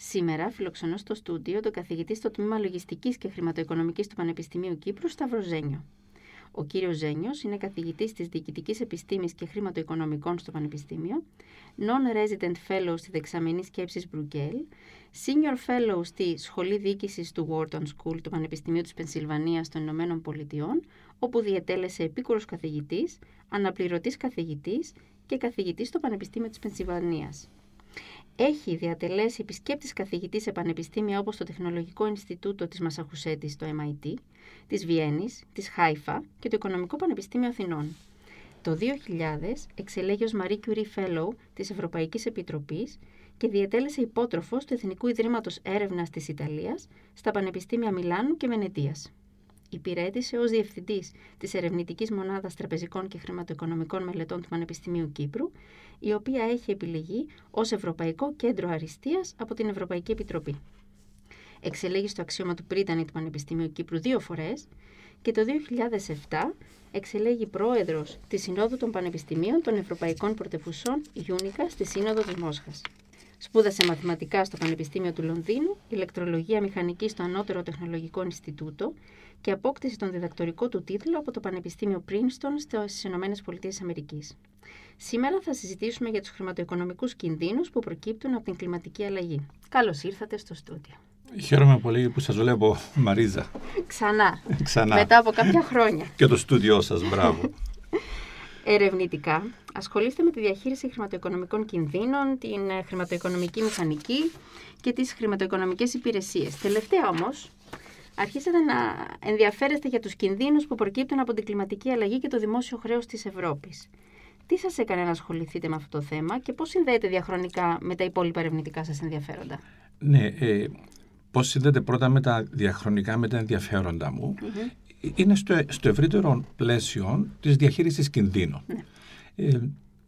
Σήμερα φιλοξενώ στο στούντιο τον καθηγητή στο τμήμα Λογιστικής και Χρηματοοικονομικής του Πανεπιστημίου Κύπρου, Σταύρο Ζένιο. Ο κύριος Ζένιος είναι καθηγητής της Διοικητικής Επιστήμης και Χρηματοοικονομικών στο Πανεπιστήμιο, Non-Resident Fellow στη Δεξαμενή Σκέψης Μπρουγκέλ, Senior Fellow στη Σχολή Διοίκησης του Wharton School του Πανεπιστημίου της Πενσιλβανίας των Ηνωμένων Πολιτειών, όπου διετέλεσε επίκουρος καθηγητής, αναπληρωτής καθηγητής και καθηγητής στο Πανεπιστήμιο της Πενσιλβανίας. Έχει διατελέσει επισκέπτης καθηγητής σε πανεπιστήμια όπως το Τεχνολογικό Ινστιτούτο της Μασαχουσέτης, το MIT, της Βιέννης, της Χάιφα και το Οικονομικό Πανεπιστήμιο Αθηνών. Το 2000 εξελέγει ως Marie Curie Fellow της Ευρωπαϊκής Επιτροπής και διατέλεσε υπότροφος του Εθνικού Ιδρύματος Έρευνας της Ιταλίας στα Πανεπιστήμια Μιλάνου και Βενετίας υπηρέτησε ως διευθυντής της Ερευνητικής Μονάδας Τραπεζικών και Χρηματοοικονομικών Μελετών του Πανεπιστημίου Κύπρου, η οποία έχει επιλεγεί ως Ευρωπαϊκό Κέντρο Αριστείας από την Ευρωπαϊκή Επιτροπή. Εξελέγει στο αξίωμα του πρίτανη του Πανεπιστημίου Κύπρου δύο φορές και το 2007 εξελέγει πρόεδρος της Συνόδου των Πανεπιστημίων των Ευρωπαϊκών Πρωτευουσών Ιούνικα στη Σύνοδο της Μόσχας. Σπούδασε μαθηματικά στο Πανεπιστήμιο του Λονδίνου, ηλεκτρολογία μηχανική στο Ανώτερο Τεχνολογικό Ινστιτούτο και απόκτησε τον διδακτορικό του τίτλο από το Πανεπιστήμιο Princeton στις ΗΠΑ. Σήμερα θα συζητήσουμε για τους χρηματοοικονομικούς κινδύνους που προκύπτουν από την κλιματική αλλαγή. Καλώς ήρθατε στο στούντιο. Χαίρομαι πολύ που σας βλέπω, Μαρίζα. Ξανά. Ξανά. Μετά από κάποια χρόνια. και το στούντιό σας, μπράβο. Ερευνητικά, ασχολείστε με τη διαχείριση χρηματοοικονομικών κινδύνων, την ε, χρηματοοικονομική μηχανική και τις χρηματοοικονομικές υπηρεσίες. Τελευταία όμως, αρχίσατε να ενδιαφέρεστε για τους κινδύνους που προκύπτουν από την κλιματική αλλαγή και το δημόσιο χρέος της Ευρώπης. Τι σας έκανε να ασχοληθείτε με αυτό το θέμα και πώς συνδέεται διαχρονικά με τα υπόλοιπα ερευνητικά σας ενδιαφέροντα; Ναι, ε, πώς συνδέεται πρώτα με τα διαχρονικά με τα ενδιαφέροντα μου. Είναι στο, στο ευρύτερο πλαίσιο της διαχείρισης κινδύνων. Ναι. Ε,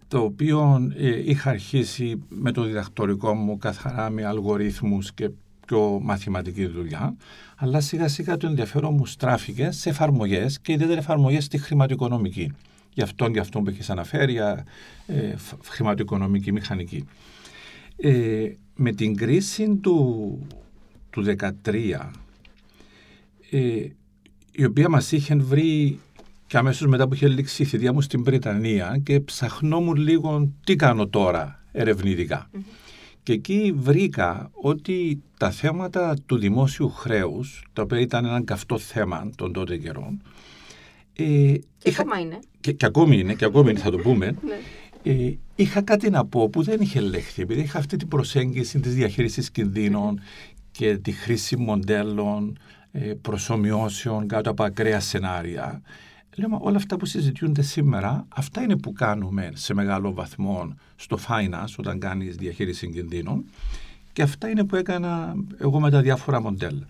το οποίο ε, είχα αρχίσει με το διδακτορικό μου καθαρά με αλγορίθμους και πιο μαθηματική δουλειά, αλλά σιγά σιγά το ενδιαφέρον μου στράφηκε σε εφαρμογές και ιδιαίτερα εφαρμογές στη χρηματοοικονομική. Γι' αυτό και αυτό που έχεις αναφέρει, για ε, χρηματοοικονομική μηχανική. Ε, με την κρίση του, του 2013, ε, η οποία μας είχε βρει και αμέσως μετά που είχε λήξει η θητεία μου στην Βρετανία και ψαχνόμουν λίγο τι κάνω τώρα και εκεί βρήκα ότι τα θέματα του δημόσιου χρέους, τα οποία ήταν ένα καυτό θέμα των τότε καιρών, ε, και είχα, ακόμα είναι. Και, και ακόμη είναι, και ακόμη είναι θα το πούμε, ναι. ε, είχα κάτι να πω που δεν είχε λεχθεί, επειδή είχα αυτή την προσέγγιση της διαχείρισης κινδύνων και τη χρήση μοντέλων, ε, προσωμιώσεων κάτω από ακραία σενάρια. Λέμε όλα αυτά που συζητιούνται σήμερα, αυτά είναι που κάνουμε σε μεγάλο βαθμό στο finance όταν κάνεις διαχείριση κινδύνων και αυτά είναι που έκανα εγώ με τα διάφορα μοντέλα.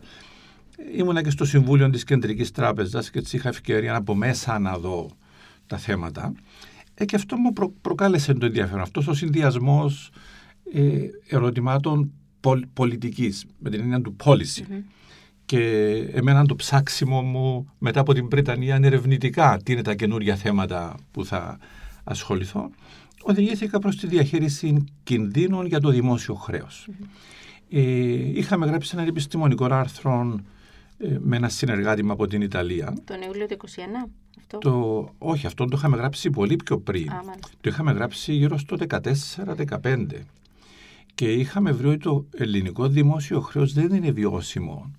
Ήμουνα και στο Συμβούλιο της Κεντρικής Τράπεζας και έτσι είχα ευκαιρία από μέσα να δω τα θέματα ε, και αυτό μου προ, προκάλεσε το ενδιαφέρον. Αυτός ο συνδυασμός ε, ερωτημάτων πολ, πολιτικής με την έννοια του policy. Και εμένα το ψάξιμο μου μετά από την Βρετανία είναι ερευνητικά τι είναι τα καινούργια θέματα που θα ασχοληθώ. Οδηγήθηκα προς τη διαχείριση κινδύνων για το δημόσιο χρέος. Ε, είχαμε γράψει ένα επιστημονικό άρθρο ε, με ένα συνεργάτη από την Ιταλία. Τον Ιούλιο του 2021, αυτό; Το, όχι, αυτό το είχαμε γράψει πολύ πιο πριν. το είχαμε γράψει γύρω στο 14-15. Και είχαμε βρει ότι το ελληνικό δημόσιο χρέος δεν είναι βιώσιμο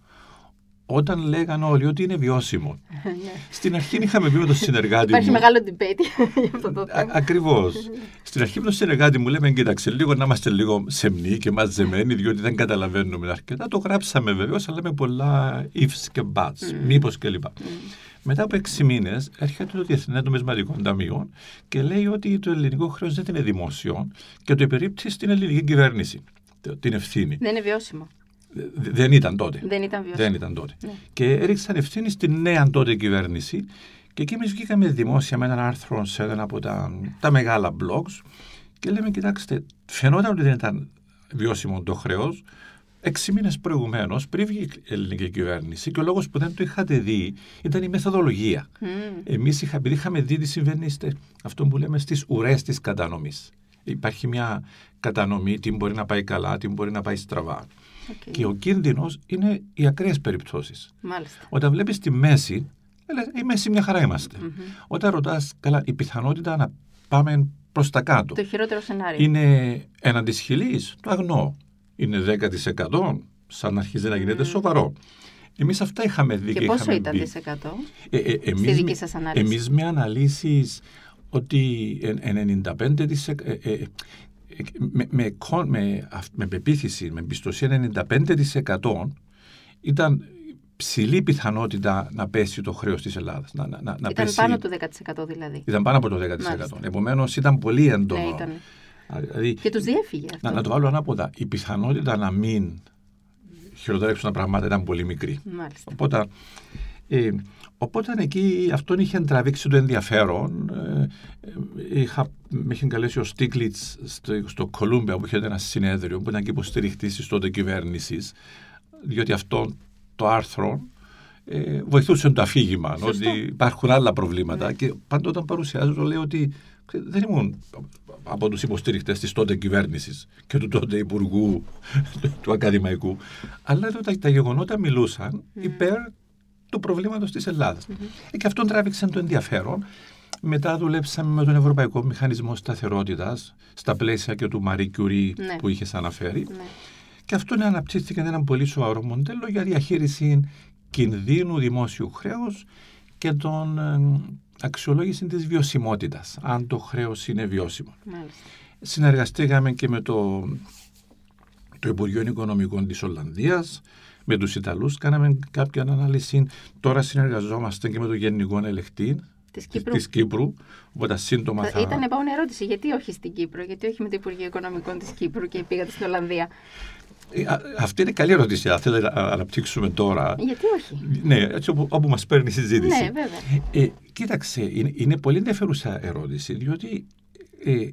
όταν λέγανε όλοι ότι είναι βιώσιμο. Ναι. Στην αρχή είχαμε πει με τον συνεργάτη μου. Υπάρχει μεγάλο debate για αυτό το θέμα. Ακριβώς. Στην αρχή με τον συνεργάτη μου λέμε: Κοίταξε, λίγο να είμαστε λίγο σεμνοί και μαζεμένοι, διότι δεν καταλαβαίνουμε αρκετά. Το γράψαμε βεβαίως, αλλά με πολλά ifs και buts, mm. μήπως κλπ. Mm. Μετά από έξι μήνες έρχεται το Διεθνέ Νομισματικό Ταμείο και λέει ότι το ελληνικό χρέος δεν είναι δημόσιο και το υπερίπτει στην ελληνική κυβέρνηση. Την ευθύνη. Δεν είναι βιώσιμο. Δεν ήταν τότε. Δεν ήταν βιώσιμο. Δεν ήταν τότε. Ναι. Και έριξαν ευθύνη στην νέα τότε κυβέρνηση και εκεί εμείς βγήκαμε δημόσια με έναν άρθρο σε ένα από τα, τα μεγάλα blogs και λέμε, κοιτάξτε, φαινόταν ότι δεν ήταν βιώσιμο το χρέος. Έξι μήνες προηγουμένως, πριν βγει η ελληνική κυβέρνηση, και ο λόγος που δεν το είχατε δει ήταν η μεθοδολογία. Mm. Εμείς επειδή είχαμε δει τι συμβαίνει αυτό που λέμε στις ουρές της κατανομής. Υπάρχει μια κατανομή, τι μπορεί να πάει καλά, τι μπορεί να πάει στραβά. Okay. Και ο κίνδυνος είναι οι ακραίες περιπτώσεις. Όταν βλέπεις τη μέση, η μέση μια χαρά είμαστε. Mm-hmm. Όταν ρωτάς, καλά, η πιθανότητα να πάμε προς τα κάτω. Το χειρότερο σενάριο. Είναι έναν της χιλής, το αγνώ. Είναι 10% σαν να αρχίζει να γίνεται mm. σοβαρό. Εμείς αυτά είχαμε δει. Και, και πόσο ήταν μπει. τις 100 ε, ε, εμείς, στη δική σας ανάλυση. Εμείς με αναλύσεις ότι 95% ε, ε, ε, με, με, με, με πεποίθηση, με εμπιστοσύνη 95% ήταν ψηλή πιθανότητα να πέσει το χρέος της Ελλάδας. Να, να, να ήταν πέσει... πάνω από το 10% δηλαδή. Ήταν πάνω από το 10%. Επομένως ήταν πολύ έντονο. Ναι, ήταν. Δηλαδή, και τους διέφυγε αυτό. Να, να το βάλω ανάποδα. Η πιθανότητα να μην χειροτερέψουν τα πράγματα ήταν πολύ μικρή. Μάλιστα. Οπότε, ε, οπότε εκεί αυτόν είχε τραβήξει το ενδιαφέρον. Ε, ε είχα, με είχε καλέσει ο Στίκλιτ στο, στο Κολούμπια που είχε ένα συνέδριο που ήταν και υποστηριχτή τη τότε κυβέρνησης, διότι αυτό το άρθρο ε, βοηθούσε το αφήγημα ότι υπάρχουν άλλα προβλήματα ναι. και πάντα όταν παρουσιάζω το λέω ότι δεν ήμουν από τους υποστηριχτές της τότε κυβέρνησης και του τότε υπουργού του ακαδημαϊκού αλλά εδώ τα, τα γεγονότα μιλούσαν mm. υπέρ του προβλήματος της Ελλάδας mm-hmm. και αυτόν τράβηξε το ενδιαφέρον μετά δουλέψαμε με τον Ευρωπαϊκό Μηχανισμό Σταθερότητας στα πλαίσια και του Marie Curie ναι. που είχες αναφέρει ναι. Και αυτό αναπτύχθηκε ένα πολύ σοβαρό μοντέλο για διαχείριση κινδύνου δημόσιου χρέους και τον ε, αξιολόγηση της βιωσιμότητας, αν το χρέος είναι βιώσιμο. Μάλιστα. Συνεργαστήκαμε και με το, το Υπουργείο Οικονομικών της Ολλανδίας, με τους Ιταλούς, κάναμε κάποια ανάλυση. Τώρα συνεργαζόμαστε και με το Γενικό Ελεκτή Της Κύπρου. Της Κύπρου. Οπότε σύντομα θα. Ήταν επόμενη ερώτηση. Γιατί όχι στην Κύπρο, γιατί όχι με το Υπουργείο Οικονομικών της Κύπρου και πήγατε στην Ολλανδία; Ε, αυτή είναι καλή ερώτηση. Αν θέλετε να αναπτύξουμε τώρα. Γιατί όχι; Ναι, έτσι όπου, όπου μας παίρνει η συζήτηση. Ναι, βέβαια. Ε, κοίταξε, είναι, είναι πολύ ενδιαφέρουσα ερώτηση, διότι ε,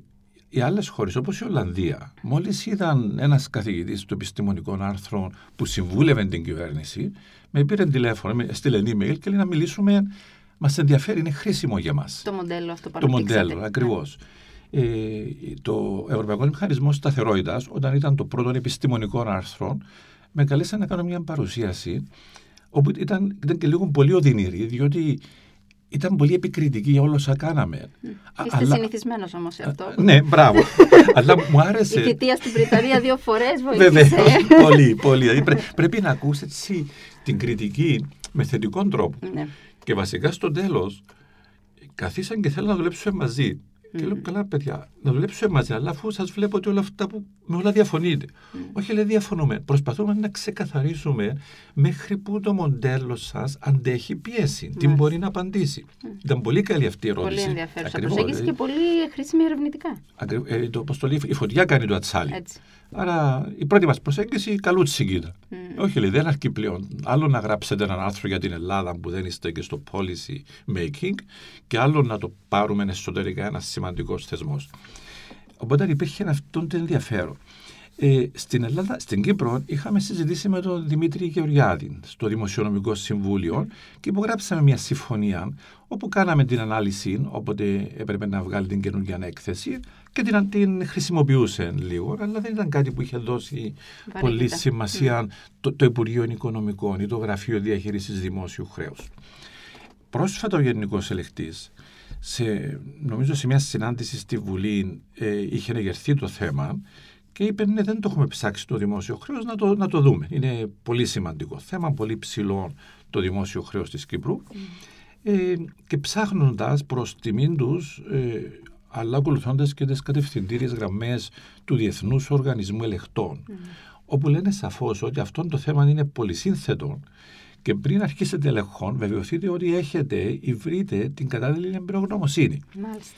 οι άλλες χώρες, όπως η Ολλανδία, μόλις είδαν ένας καθηγητής του επιστημονικών άρθρων που συμβούλευε την κυβέρνηση, με πήρε τηλέφωνο, με στείλε email και λέει να μιλήσουμε. Μας ενδιαφέρει, είναι χρήσιμο για μας. Το μοντέλο αυτό Το μοντέλο, ακριβώς. Ε, το Ευρωπαϊκό Μηχανισμό Σταθερότητας, όταν ήταν το πρώτο επιστημονικό άρθρο, με καλέσαν να κάνω μια παρουσίαση όπου ήταν, ήταν και λίγο πολύ οδυνηρή, διότι ήταν πολύ επικριτική για όλα όσα κάναμε. Είστε αλλά... συνηθισμένος όμως σε αυτό. ναι, μπράβο. αλλά μου άρεσε. Η θητεία στην Βρυτανία δύο φορές βοήθησε. Βεβαίω. πολύ, πολύ. Δηλαδή, πρέ, πρέπει να ακούσει την κριτική με θετικό τρόπο. Ναι. Και βασικά στο τέλος καθίσαν και θέλουν να δουλέψουμε μαζί. Και λέω, καλά παιδιά, να δουλέψουμε μαζί, αλλά αφού σας βλέπω ότι όλα αυτά που με όλα διαφωνείτε. Όχι, λέει, διαφωνούμε. Προσπαθούμε να ξεκαθαρίσουμε μέχρι που το μοντέλο σας αντέχει πίεση. Τι μπορεί να απαντήσει. Ήταν πολύ καλή αυτή η ερώτηση. Πολύ ενδιαφέρουσα προσέγγιση και πολύ χρήσιμη ερευνητικά. Ε, το, το λέει, η φωτιά κάνει το ατσάλι. Έτσι. Άρα η πρώτη μας προσέγγιση καλούτσι κοίτα. Mm. Όχι, λέει, δεν αρκεί πλέον. Άλλο να γράψετε έναν άρθρο για την Ελλάδα που δεν είστε και στο policy making, και άλλο να το πάρουμε εσωτερικά ένας σημαντικός θεσμός. Οπότε υπήρχε αυτό το ενδιαφέρον. Ε, στην Ελλάδα, στην Κύπρο, είχαμε συζητήσει με τον Δημήτρη Γεωργιάδη στο Δημοσιονομικό Συμβούλιο και υπογράψαμε μια συμφωνία όπου κάναμε την ανάλυση, όποτε έπρεπε να βγάλει την καινούργια έκθεση και την, την χρησιμοποιούσε λίγο, αλλά δεν ήταν κάτι που είχε δώσει πολύ σημασία mm. το, το Υπουργείο Οικονομικών ή το Γραφείο Διαχείρισης Δημόσιου Χρέους. Πρόσφατα ο Γενικός Ελεκτής, νομίζω σε μια συνάντηση στη Βουλή, ε, είχε εγερθεί το θέμα και είπε ναι δεν το έχουμε ψάξει το δημόσιο χρέος να το, να το δούμε. Είναι πολύ σημαντικό θέμα, πολύ ψηλό το δημόσιο χρέος της Κύπρου mm. ε, και ψάχνοντας προς τιμήν τους ε, αλλά ακολουθώντας και τις κατευθυντήριες γραμμές του Διεθνούς Οργανισμού Ελεκτών mm. όπου λένε σαφώς ότι αυτό το θέμα είναι πολύ σύνθετο και πριν αρχίσετε ελεγχόν, βεβαιωθείτε ότι έχετε ή βρείτε την κατάλληλη εμπειρογνωμοσύνη. Μάλιστα.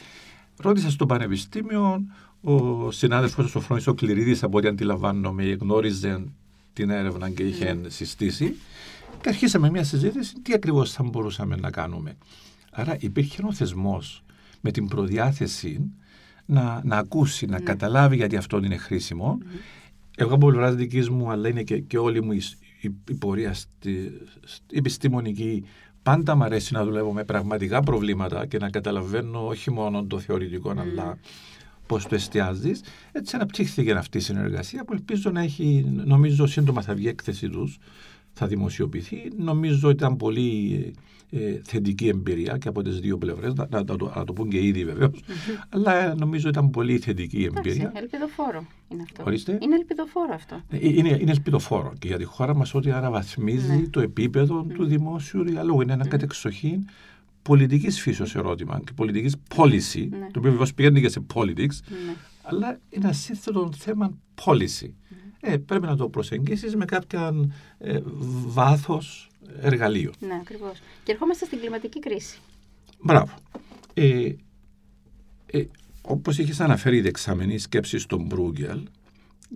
Ρώτησα στο Πανεπιστήμιο ο συνάδελφος ο Φρόνης ο Κληρίδης από ό,τι αντιλαμβάνομαι γνώριζε την έρευνα και είχε συστήσει. Και αρχίσαμε μια συζήτηση τι ακριβώς θα μπορούσαμε να κάνουμε. Άρα υπήρχε ο θεσμός με την προδιάθεση να, να ακούσει, να καταλάβει γιατί αυτό είναι χρήσιμο. Εγώ από πλευράς δικής μου, αλλά είναι και, και όλη μου η, η, πορεία στη, επιστημονική, πάντα μου αρέσει να δουλεύω με πραγματικά προβλήματα και να καταλαβαίνω όχι μόνο το θεωρητικό, αλλά πώς το εστιάζεις. Έτσι αναπτύχθηκε αυτή η συνεργασία που ελπίζω να έχει, νομίζω σύντομα θα βγει έκθεση τους, θα δημοσιοποιηθεί. Νομίζω ότι ήταν πολύ ε, θετική εμπειρία και από τις δύο πλευρές. Να, να, το, να το πούν και ήδη βεβαίως. Αλλά νομίζω ήταν πολύ θετική εμπειρία. Είναι ελπιδοφόρο είναι αυτό. Ορίστε. Είναι ελπιδοφόρο αυτό. Ε, είναι, είναι ελπιδοφόρο και για τη χώρα μας ότι αναβαθμίζει ναι. το επίπεδο του δημόσιου διαλόγου. Είναι ένα mm. κατεξοχήν πολιτικής φύσεως ερώτημα και πολιτικής policy, ναι. το οποίο βεβαίως πηγαίνει και σε politics, ναι. αλλά είναι ένα σύνθετο θέμα policy. Ε, πρέπει να το προσεγγίσεις με κάποια ε, βάθος εργαλείο. Ναι, ακριβώς. Και ερχόμαστε στην κλιματική κρίση. Μπράβο. Ε, ε, όπως είχες αναφέρει η δεξαμενή σκέψη στον Μπρούγκελ,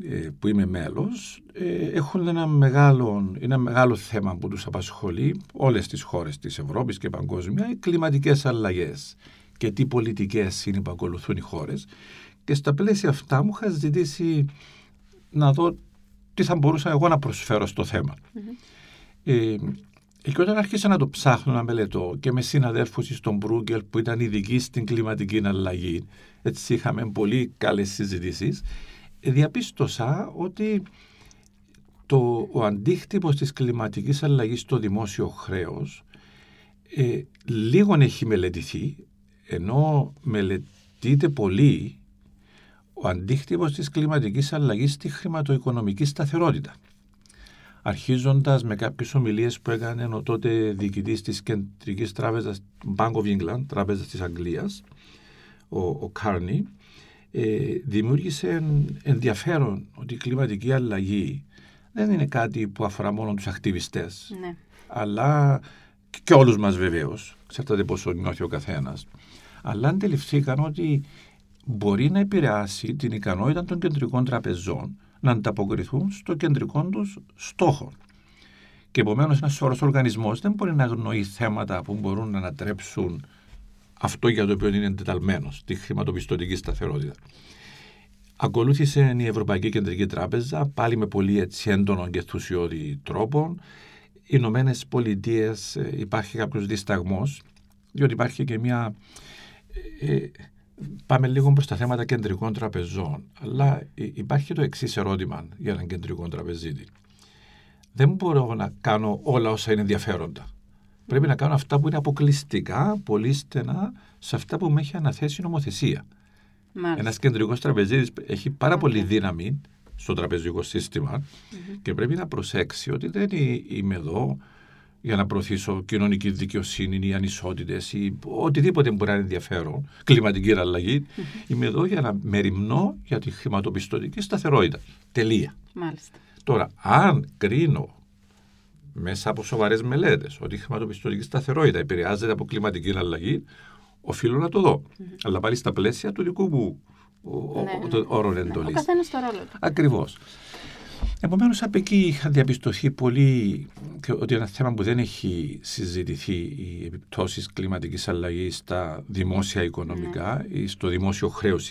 ε, που είμαι μέλος, ε, έχουν ένα μεγάλο, ένα μεγάλο θέμα που τους απασχολεί όλες τις χώρες της Ευρώπης και παγκόσμια, οι κλιματικές αλλαγές και τι πολιτικές είναι που ακολουθούν οι χώρες. Και στα πλαίσια αυτά μου είχα ζητήσει να δω τι θα μπορούσα εγώ να προσφέρω στο θεμα ε, και όταν άρχισα να το ψάχνω να μελετώ και με συναδέλφους στον Μπρούγκελ που ήταν ειδικοί στην κλιματική αλλαγή, έτσι είχαμε πολύ καλές συζητήσεις, διαπίστωσα ότι το, ο αντίκτυπος της κλιματικής αλλαγής στο δημόσιο χρέος ε, λίγον έχει μελετηθεί, ενώ μελετείται πολύ ο αντίκτυπος της κλιματικής αλλαγής στη χρηματοοικονομική σταθερότητα. Αρχίζοντας με κάποιες ομιλίες που έκανε ο τότε διοικητής της κεντρικής τράπεζας Bank of England, τράπεζας της Αγγλίας, ο, ο Κάρνι, ε, δημιούργησε ενδιαφέρον ότι η κλιματική αλλαγή δεν είναι κάτι που αφορά μόνο τους ακτιβιστές, ναι. αλλά και όλους μας βεβαίως, ξέρετε πόσο νιώθει ο καθένας, αλλά αντιληφθήκαν ότι μπορεί να επηρεάσει την ικανότητα των κεντρικών τραπεζών να ανταποκριθούν στο κεντρικό τους στόχο. Και επομένως, ένας σωρό οργανισμός δεν μπορεί να αγνοεί θέματα που μπορούν να ανατρέψουν αυτό για το οποίο είναι εντεταλμένος, τη χρηματοπιστωτική σταθερότητα. Ακολούθησε η Ευρωπαϊκή Κεντρική Τράπεζα, πάλι με πολύ έτσι έντονο και ενθουσιώδη τρόπο. Οι Ηνωμένες Πολιτείες ε, υπάρχει κάποιος δισταγμός, διότι υπάρχει και μια ε, Πάμε λίγο προς τα θέματα κεντρικών τραπεζών. Αλλά υπάρχει το εξής ερώτημα για έναν κεντρικό τραπεζίτη. Δεν μπορώ να κάνω όλα όσα είναι ενδιαφέροντα. Πρέπει να κάνω αυτά που είναι αποκλειστικά, πολύ στενά, σε αυτά που με έχει αναθέσει η νομοθεσία. Ένας κεντρικός τραπεζίτης έχει πάρα πολύ δύναμη στο τραπεζικό και πρέπει να προσέξει ότι δεν είμαι εδώ για να προωθήσω κοινωνική δικαιοσύνη ή ανισότητε ή οτιδήποτε μπορεί να είναι ενδιαφέρον, κλιματική αλλαγή. Mm-hmm. Είμαι εδώ για να μεριμνώ για τη χρηματοπιστωτική σταθερότητα. Τελεία. Μάλιστα. Τώρα, αν κρίνω μέσα από σοβαρέ μελέτε ότι η χρηματοπιστωτική σταθερότητα επηρεάζεται από κλιματική αλλαγή, οφείλω να το δω. Mm-hmm. Αλλά πάλι στα πλαίσια του δικού μου ναι, όρων ναι. εντολή. Ο καθένα στο ρόλο του. Ακριβώ. Επομένως από εκεί είχα διαπιστωθεί πολύ ότι ένα θέμα που δεν έχει συζητηθεί οι επιπτώσεις κλιματικής αλλαγής στα δημόσια οικονομικά ναι. ή στο δημόσιο χρέος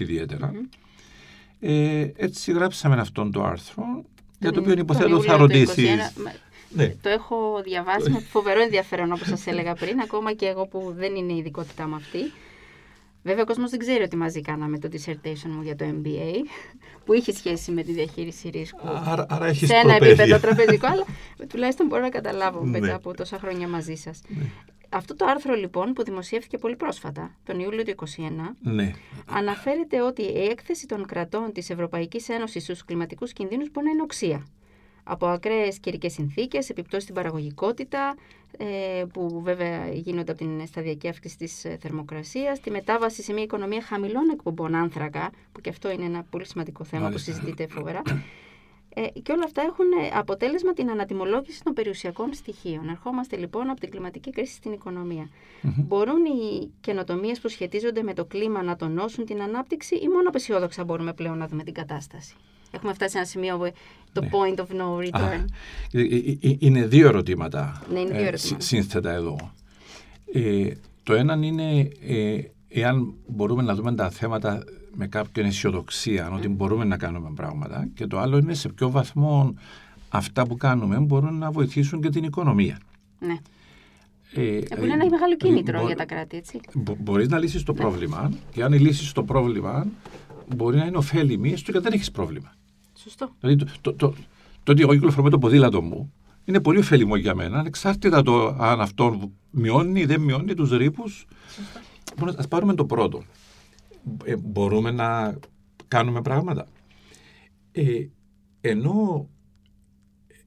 Ε, έτσι γράψαμε αυτόν το άρθρο για το οποίο υποθέτω θα ρωτήσεις. Ναι. Το έχω διαβάσει με φοβερό ενδιαφέρον όπως σας έλεγα πριν, ακόμα και εγώ που δεν είναι η ειδικότητά μου αυτή. Βέβαια, ο κόσμος δεν ξέρει ότι μαζί κάναμε το dissertation μου για το MBA, που είχε σχέση με τη διαχείριση ρίσκου. Άρα, άρα σε ένα επίπεδο τραπεζικό, αλλά τουλάχιστον μπορώ να καταλάβω ναι. μετά από τόσα χρόνια μαζί σας. Ναι. Αυτό το άρθρο λοιπόν που δημοσιεύτηκε πολύ πρόσφατα, τον Ιούλιο του 2021, ναι. αναφέρεται ότι η έκθεση των κρατών της Ευρωπαϊκής Ένωσης στους κλιματικούς κινδύνους μπορεί να είναι οξία από ακραίε καιρικές συνθήκες, επιπτώσεις στην παραγωγικότητα, ε, που βέβαια γίνονται από την σταδιακή αύξηση της ε, θερμοκρασίας, τη μετάβαση σε μια οικονομία χαμηλών εκπομπών άνθρακα, που και αυτό είναι ένα πολύ σημαντικό θέμα που συζητείται φοβερά. Ε, και όλα αυτά έχουν αποτέλεσμα την ανατιμολόγηση των περιουσιακών στοιχείων. Ερχόμαστε λοιπόν από την κλιματική κρίση στην οικονομια Μπορούν οι καινοτομίες που σχετίζονται με το κλίμα να τονώσουν την ανάπτυξη ή μόνο απεσιόδοξα μπορούμε πλέον να δούμε την κατάσταση; Έχουμε φτάσει σε ένα σημείο το ναι. point of no return. Ε, ε, είναι δύο ερωτήματα, ναι, είναι δύο ερωτήματα. σύνθετα εδώ. το ένα είναι εάν μπορούμε να δούμε τα θέματα με κάποια αισιοδοξία, ότι μπορούμε να κάνουμε πράγματα και το άλλο είναι σε ποιο βαθμό αυτά που κάνουμε μπορούν να βοηθήσουν και την οικονομία. Ναι. Ε, που είναι ένα μεγάλο κίνητρο μπο, για τα κράτη, έτσι. Μπο, μπορείς να λύσεις το ναι. πρόβλημα και αν λύσεις το πρόβλημα μπορεί να είναι ωφέλιμη έστω και δεν έχεις πρόβλημα. Σωστό. Δηλαδή το, το, το, το ότι εγώ κυκλοφορώ με το ποδήλατο μου είναι πολύ ωφέλιμο για μένα, ανεξάρτητα το αν αυτό μειώνει ή δεν μειώνει τους ρήπους. Λοιπόν, ας πάρουμε το πρώτο. Ε, μπορούμε να κάνουμε πράγματα. Ε, ενώ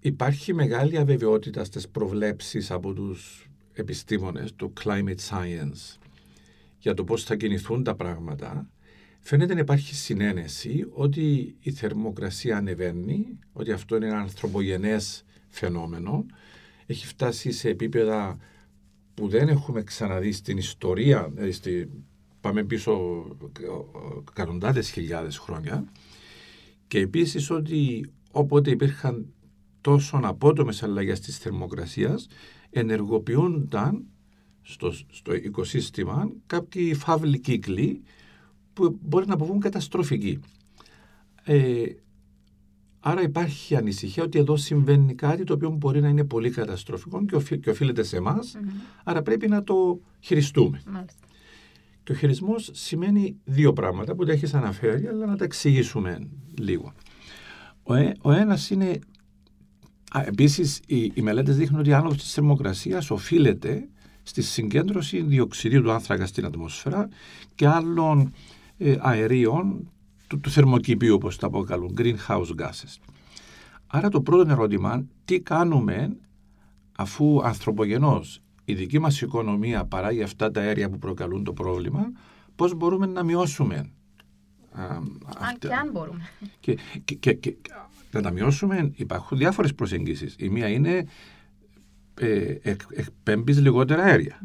υπάρχει μεγάλη αβεβαιότητα στις προβλέψεις από τους επιστήμονες του climate science για το πώς θα κινηθούν τα πράγματα, φαίνεται να υπάρχει συνένεση ότι η θερμοκρασία ανεβαίνει, ότι αυτό είναι ένα ανθρωπογενές φαινόμενο, έχει φτάσει σε επίπεδα που δεν έχουμε ξαναδεί στην ιστορία, δηλαδή στη, πάμε πίσω εκατοντάδες χιλιάδες χρόνια. Και επίσης ότι όποτε υπήρχαν τόσο απότομες αλλαγές της θερμοκρασίας ενεργοποιούνταν στο, στο οικοσύστημα κάποιοι φαύλοι κύκλοι που μπορεί να αποβούν καταστροφικοί. Ε, άρα υπάρχει ανησυχία ότι εδώ συμβαίνει κάτι το οποίο μπορεί να είναι πολύ καταστροφικό και, και οφείλεται σε εμάς, άρα πρέπει να το χειριστούμε. Μάλιστα. Και ο χειρισμός σημαίνει δύο πράγματα που τα έχεις αναφέρει, αλλά να τα εξηγήσουμε λίγο. Ο, ε, ο ένας είναι Επίσης, οι, οι μελέτες δείχνουν ότι η άνοδος της θερμοκρασίας οφείλεται στη συγκέντρωση διοξιδίου του άνθρακα στην ατμόσφαιρα και άλλων ε, αερίων του, του θερμοκηπίου, όπως τα αποκαλούν, greenhouse gases. Άρα το πρώτο ερώτημα, τι κάνουμε αφού ανθρωπογενώς η δική μας οικονομία παράγει αυτά τα αέρια που προκαλούν το πρόβλημα, πώς μπορούμε να μειώσουμε αν και αν μπορούμε. Και, και, και, να τα μειώσουμε υπάρχουν διάφορες προσεγγίσεις. Η μία είναι ε, εκπέμπεις λιγότερα αέρια.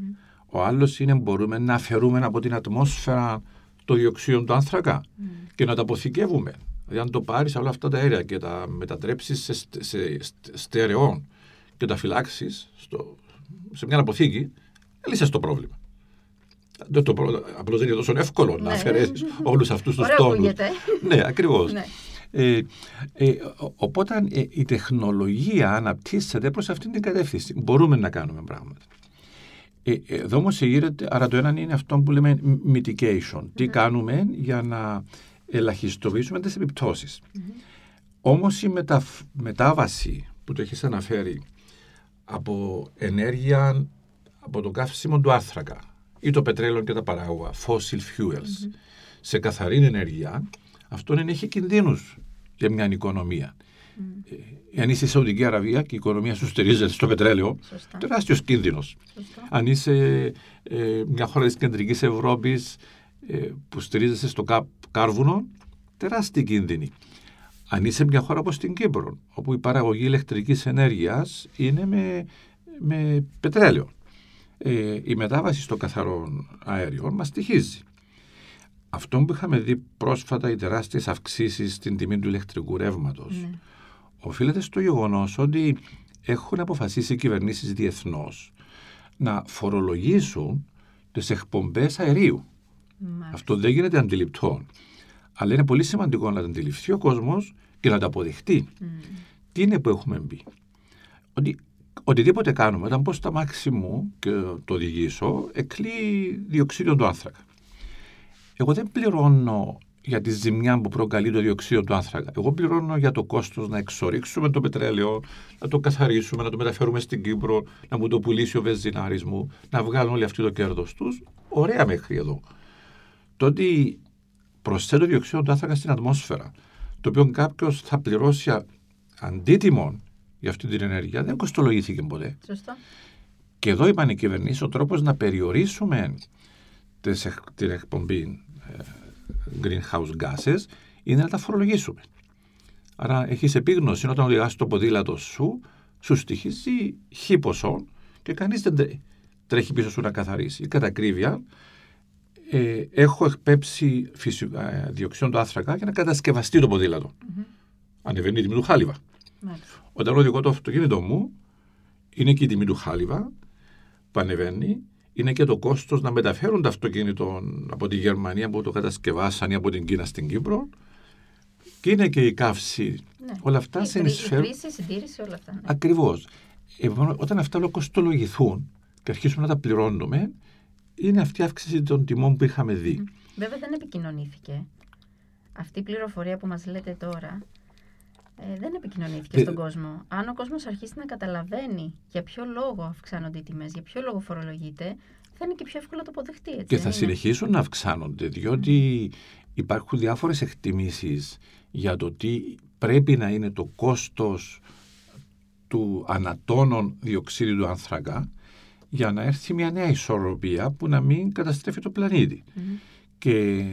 Ο άλλος είναι μπορούμε να αφαιρούμε από την ατμόσφαιρα το διοξείδιο του άνθρακα και να τα αποθηκεύουμε. Δηλαδή αν το πάρεις όλα αυτά τα αέρια και τα μετατρέψεις σε, σε, στερεών και τα φυλάξεις σε μια αποθήκη, λύσες το πρόβλημα. Δεν το, απλώς δεν είναι τόσο εύκολο να ναι. αφαιρέσεις όλους αυτούς τους τόνους. ναι, ακριβώς. Ναι. Ε, ε, οπότε ε, η τεχνολογία αναπτύσσεται προς αυτήν την κατεύθυνση. Μπορούμε να κάνουμε πράγματα. Ε, εδώ όμως γύρεται, άρα το ένα είναι αυτό που λέμε mitigation. Τι κάνουμε για να ελαχιστοποιήσουμε τις επιπτώσεις. Όμως η μετα, μετάβαση που το έχεις αναφέρει από ενέργεια από το καύσιμο του άνθρακα ή το πετρέλαιο και τα παράγωγα, fossil fuels, σε καθαρή ενέργεια, αυτό δεν έχει κινδύνους για μια οικονομία. Mm. Ε, αν είσαι στη Σαουδική Αραβία και η οικονομία σου στηρίζεται στο πετρέλαιο, τεράστιος κίνδυνος. Αν είσαι ε, μια χώρα της κεντρικής Ευρώπης ε, που στηρίζεσαι στο κάρβουνο, τεράστιοι κίνδυνοι. Αν είσαι μια χώρα όπως την Κύπρο, όπου η παραγωγή ηλεκτρικής ενέργειας είναι με, με πετρέλαιο, ε, η μετάβαση στο καθαρό αέριο μας στοιχίζει. Αυτό που είχαμε δει πρόσφατα οι τεράστιες αυξήσεις στην τιμή του ηλεκτρικού ρεύματος, ναι. Οφείλεται στο γεγονός ότι έχουν αποφασίσει οι κυβερνήσεις διεθνώς να φορολογήσουν τις εκπομπές αερίου. Αυτό δεν γίνεται αντιληπτό. Αλλά είναι πολύ σημαντικό να το αντιληφθεί ο κόσμος και να το αποδεχτεί. Τι είναι που έχουμε μπει; Ότι οτιδήποτε κάνουμε, όταν πω στα μάξι μου και το οδηγήσω, εκλείει διοξίδιο του άνθρακα. Εγώ δεν πληρώνω για τη ζημιά που προκαλεί το διοξείδιο του άνθρακα. Εγώ πληρώνω για το κόστος να εξορίξουμε το πετρέλαιο, να το καθαρίσουμε, να το μεταφέρουμε στην Κύπρο, να μου το πουλήσει ο βεζινάρη μου, να βγάλουν όλοι αυτοί το κέρδος τους. Ωραία μέχρι εδώ. Το ότι προσθέτω διοξείδιο του άνθρακα στην ατμόσφαιρα, το οποίο κάποιος θα πληρώσει αντίτιμο για αυτή την ενέργεια, δεν κοστολογήθηκε ποτέ. Σωστό. Και εδώ είπαν οι κυβερνήσεις ο τρόπος να περιορίσουμε την εκπομπή ε, greenhouse gases είναι να τα φορολογήσουμε. Άρα έχεις επίγνωση όταν οδηγάς το ποδήλατο σου, σου στοιχίζει χι ποσό και κανείς δεν τρέχει πίσω σου να καθαρίσει. Η κατακρίβεια, ε, έχω εκπέψει ε, διοξιόν του άνθρακα για να κατασκευαστεί το ποδήλατο. Mm-hmm. ανεβαίνει η τιμή του χάλιβα. Μάλιστα. Όταν οδηγώ το αυτοκίνητο μου, είναι και η τιμή του χάλιβα που ανεβαίνει, είναι και το κόστος να μεταφέρουν το αυτοκίνητο από τη Γερμανία που το κατασκευάσαν ή από την Κίνα στην Κύπρο. Και είναι και η καύση. Ναι. Όλα αυτά Η συνεισφέρουν. χρήση, η συντήρηση, όλα αυτά. Ναι. Ακριβώς. όταν αυτά όλα κοστολογηθούν και αρχίσουμε να τα πληρώνουμε, είναι αυτή η αύξηση των τιμών που είχαμε δει. Βέβαια δεν επικοινωνήθηκε. Αυτή η πληροφορία που μας λέτε τώρα ε, δεν επικοινωνήθηκε Ε, στον κόσμο. Αν ο κόσμος αρχίσει να καταλαβαίνει για ποιο λόγο αυξάνονται οι τιμές, για ποιο λόγο φορολογείται, θα είναι και πιο εύκολο να το αποδεχτεί. Έτσι, Και δεν θα είναι; συνεχίσουν να αυξάνονται, διότι υπάρχουν διάφορες εκτιμήσεις για το τι πρέπει να είναι το κόστος του ανατόνων διοξίδιου του άνθρακα για να έρθει μια νέα ισορροπία που να μην καταστρέφει το πλανήτη. Μμμ. Και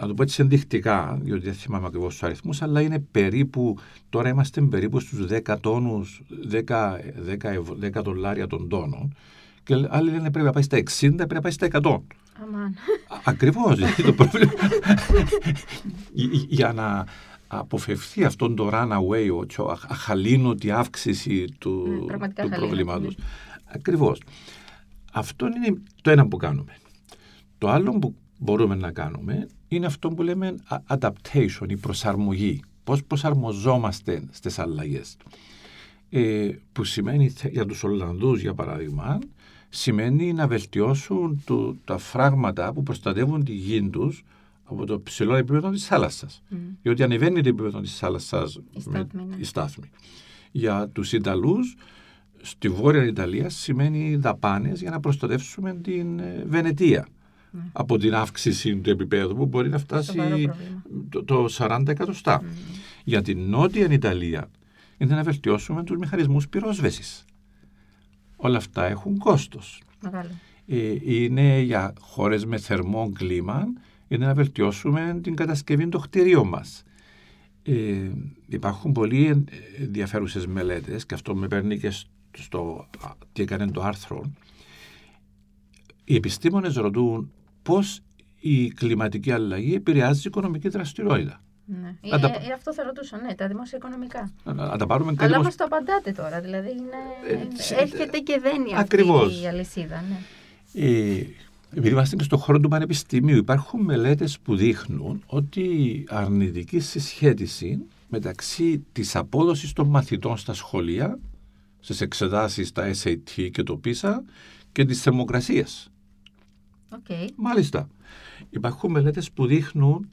να το πω έτσι ενδεικτικά, διότι δεν θυμάμαι ακριβώς τους αριθμούς, αλλά είναι περίπου, τώρα είμαστε περίπου στους 10 τόνους, 10, 10, ευρώ- 10 δολάρια των τόνων. Και άλλοι λένε πρέπει να πάει στα 60, πρέπει να πάει στα 100. Αμάν. Ακριβώς. Δηλαδή το πρόβλημα. Γι- για να αποφευθεί αυτόν το runaway, ο τσο- αχ- αχαλήνωτη αύξηση του, Ναι, πραγματικά του αχαλήνωτη, προβλήματος. ναι. Ακριβώς. Αυτό είναι το ένα που κάνουμε. Το άλλο που μπορούμε να κάνουμε είναι αυτό που λέμε a- adaptation, η προσαρμογή. Πώς προσαρμοζόμαστε στις αλλαγές. Ε, που σημαίνει θε- για τους Ολλανδούς για παράδειγμα σημαίνει να βελτιώσουν του- τα φράγματα που προστατεύουν τη γη τους από το ψηλό επίπεδο της θάλασσας. Μμ. Διότι ανεβαίνει το επίπεδο της θάλασσας Η στάθμη, ναι. η στάθμη. Για τους Ιταλούς στη Βόρεια Ιταλία σημαίνει δαπάνες για να προστατεύσουμε την ε, Βενετία Ναι. από την αύξηση του επίπεδου που μπορεί να φτάσει Σοβαρό πρόβλημα. το, το 40 εκατοστά. Μμ. Για την Νότια Ιταλία είναι να βελτιώσουμε τους μηχανισμούς πυρόσβεσης. Όλα αυτά έχουν κόστος. Μεγάλο. Ε, είναι για χώρες με θερμό κλίμα είναι να βελτιώσουμε την κατασκευή των κτηρίων μας. Ε, υπάρχουν πολύ εν- ενδιαφέρουσες μελέτες και αυτό με παίρνει και στο α, τι έκανε το άρθρο. Οι επιστήμονες ρωτούν πώς η κλιματική αλλαγή επηρεάζει την οικονομική δραστηριότητα. Ναι. Ε, Να τα- ε, ε, αυτό θα ρωτούσα, ναι, τα δημόσια οικονομικά. Να, να- να τα πάρουμε Αλλά καλώς- μας το απαντάτε τώρα, δηλαδή είναι... Ε, είναι- σε- έρχεται και δένει αυτή Ακριβώς. η αλυσίδα. Ναι. Ε, επειδή είμαστε και στον χώρο του πανεπιστημίου, υπάρχουν μελέτες που δείχνουν ότι η αρνητική συσχέτιση μεταξύ της απόδοσης των μαθητών στα σχολεία, στις εξετάσεις, τα SAT και το PISA και της θερμοκρασίας. ΟΚ. Μάλιστα, υπάρχουν μελέτες που δείχνουν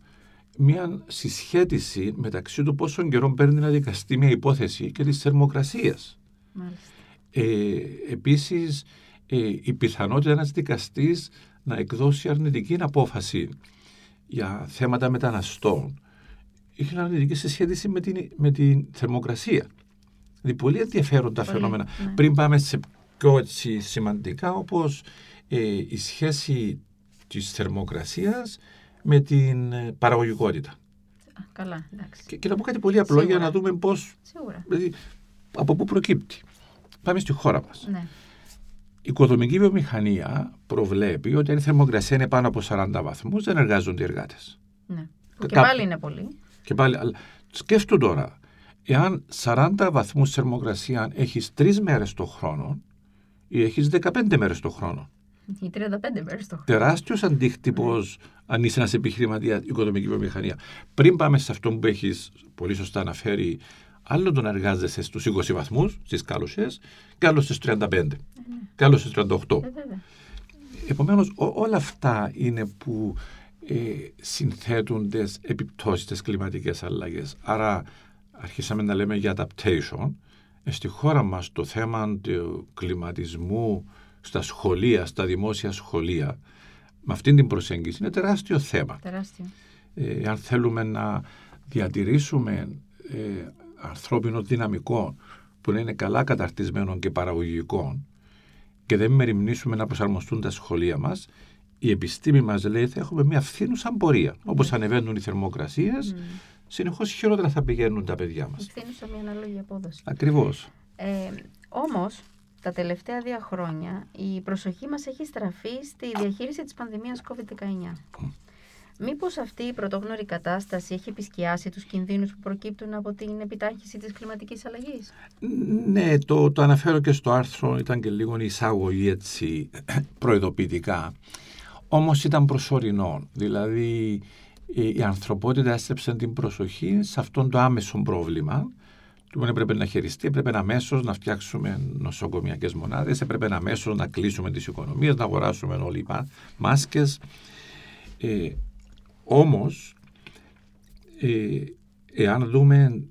μια συσχέτιση μεταξύ του πόσο καιρό παίρνει να δικαστεί μια υπόθεση και της θερμοκρασίας. Μάλιστα. Ε, επίσης, ε, η πιθανότητα ένας δικαστής να εκδώσει αρνητική απόφαση για θέματα μεταναστών έχει αρνητική συσχέτιση με την, με την θερμοκρασία. Δηλαδή, πολύ ενδιαφέροντα Πολύ, φαινόμενα. ναι. Πριν πάμε σε πιο έτσι, σημαντικά, όπως ε, η σχέση της θερμοκρασίας με την ε, παραγωγικότητα. Α, καλά, εντάξει. Και, και να πω κάτι πολύ απλό για Σίγουρα. να δούμε πώς, Σίγουρα. δηλαδή, από πού προκύπτει. Πάμε στη χώρα μας. Ναι. Η οικοδομική βιομηχανία προβλέπει ότι αν η θερμοκρασία είναι πάνω από 40 βαθμούς δεν εργάζονται οι εργάτες. ναι. Που και Κάπου- πάλι είναι πολύ. Και πάλι, αλλά σκέφτου τώρα, εάν 40 βαθμούς θερμοκρασίας έχεις 3 μέρες το χρόνο ή έχεις 15 μέρες το χρόνο. Οι 35 μέρες το χρόνο. Τεράστιος αντίκτυπος αν είσαι ένας επιχειρηματίας οικοδομική βιομηχανία. Πριν πάμε σε αυτό που έχεις πολύ σωστά αναφέρει, άλλο το να εργάζεσαι στους 20 βαθμούς, στις κάλουσες, και άλλο στις 35, και άλλο στις 38. Ε, βέβαια. Επομένως ό- όλα αυτά είναι που ε, συνθέτουν τις επιπτώσεις της κλιματικές αλλαγές. Άρα αρχίσαμε να λέμε για adaptation. Ε, στη χώρα μας το θέμα του κλιματισμού στα σχολεία, στα δημόσια σχολεία, με αυτήν την προσέγγιση είναι τεράστιο θέμα. Τεράστιο. Ε, αν θέλουμε να διατηρήσουμε ε, ανθρώπινο δυναμικό που να είναι καλά καταρτισμένο και παραγωγικό και δεν μεριμνήσουμε να προσαρμοστούν τα σχολεία μας, η επιστήμη μας λέει θα έχουμε μια φθήνουσα πορεία. Όπως ανεβαίνουν οι θερμοκρασίες, Μμ. συνεχώς χειρότερα θα πηγαίνουν τα παιδιά μας. Ευθύνουσα μια ανάλογη απόδοση. Ακριβώς. Ε, όμως, τα τελευταία δύο χρόνια η προσοχή μας έχει στραφεί στη διαχείριση της πανδημίας COVID-19. Μήπως αυτή η πρωτόγνωρη κατάσταση έχει επισκιάσει τους κινδύνους που προκύπτουν από την επιτάχυνση της κλιματικής αλλαγής; Ναι, το, το αναφέρω και στο άρθρο, ήταν και λίγο η εισάγωγη έτσι προειδοποιητικά. Όμως ήταν προσωρινό, δηλαδή η, ανθρωπότητα έστρεψε την προσοχή σε αυτόν το άμεσο πρόβλημα του δεν έπρεπε να χειριστεί, έπρεπε αμέσως να φτιάξουμε νοσοκομιακές μονάδες, έπρεπε αμέσως να κλείσουμε τις οικονομίες, να αγοράσουμε όλοι οι μάσκες. Ε, Όμως, ε, εάν δούμε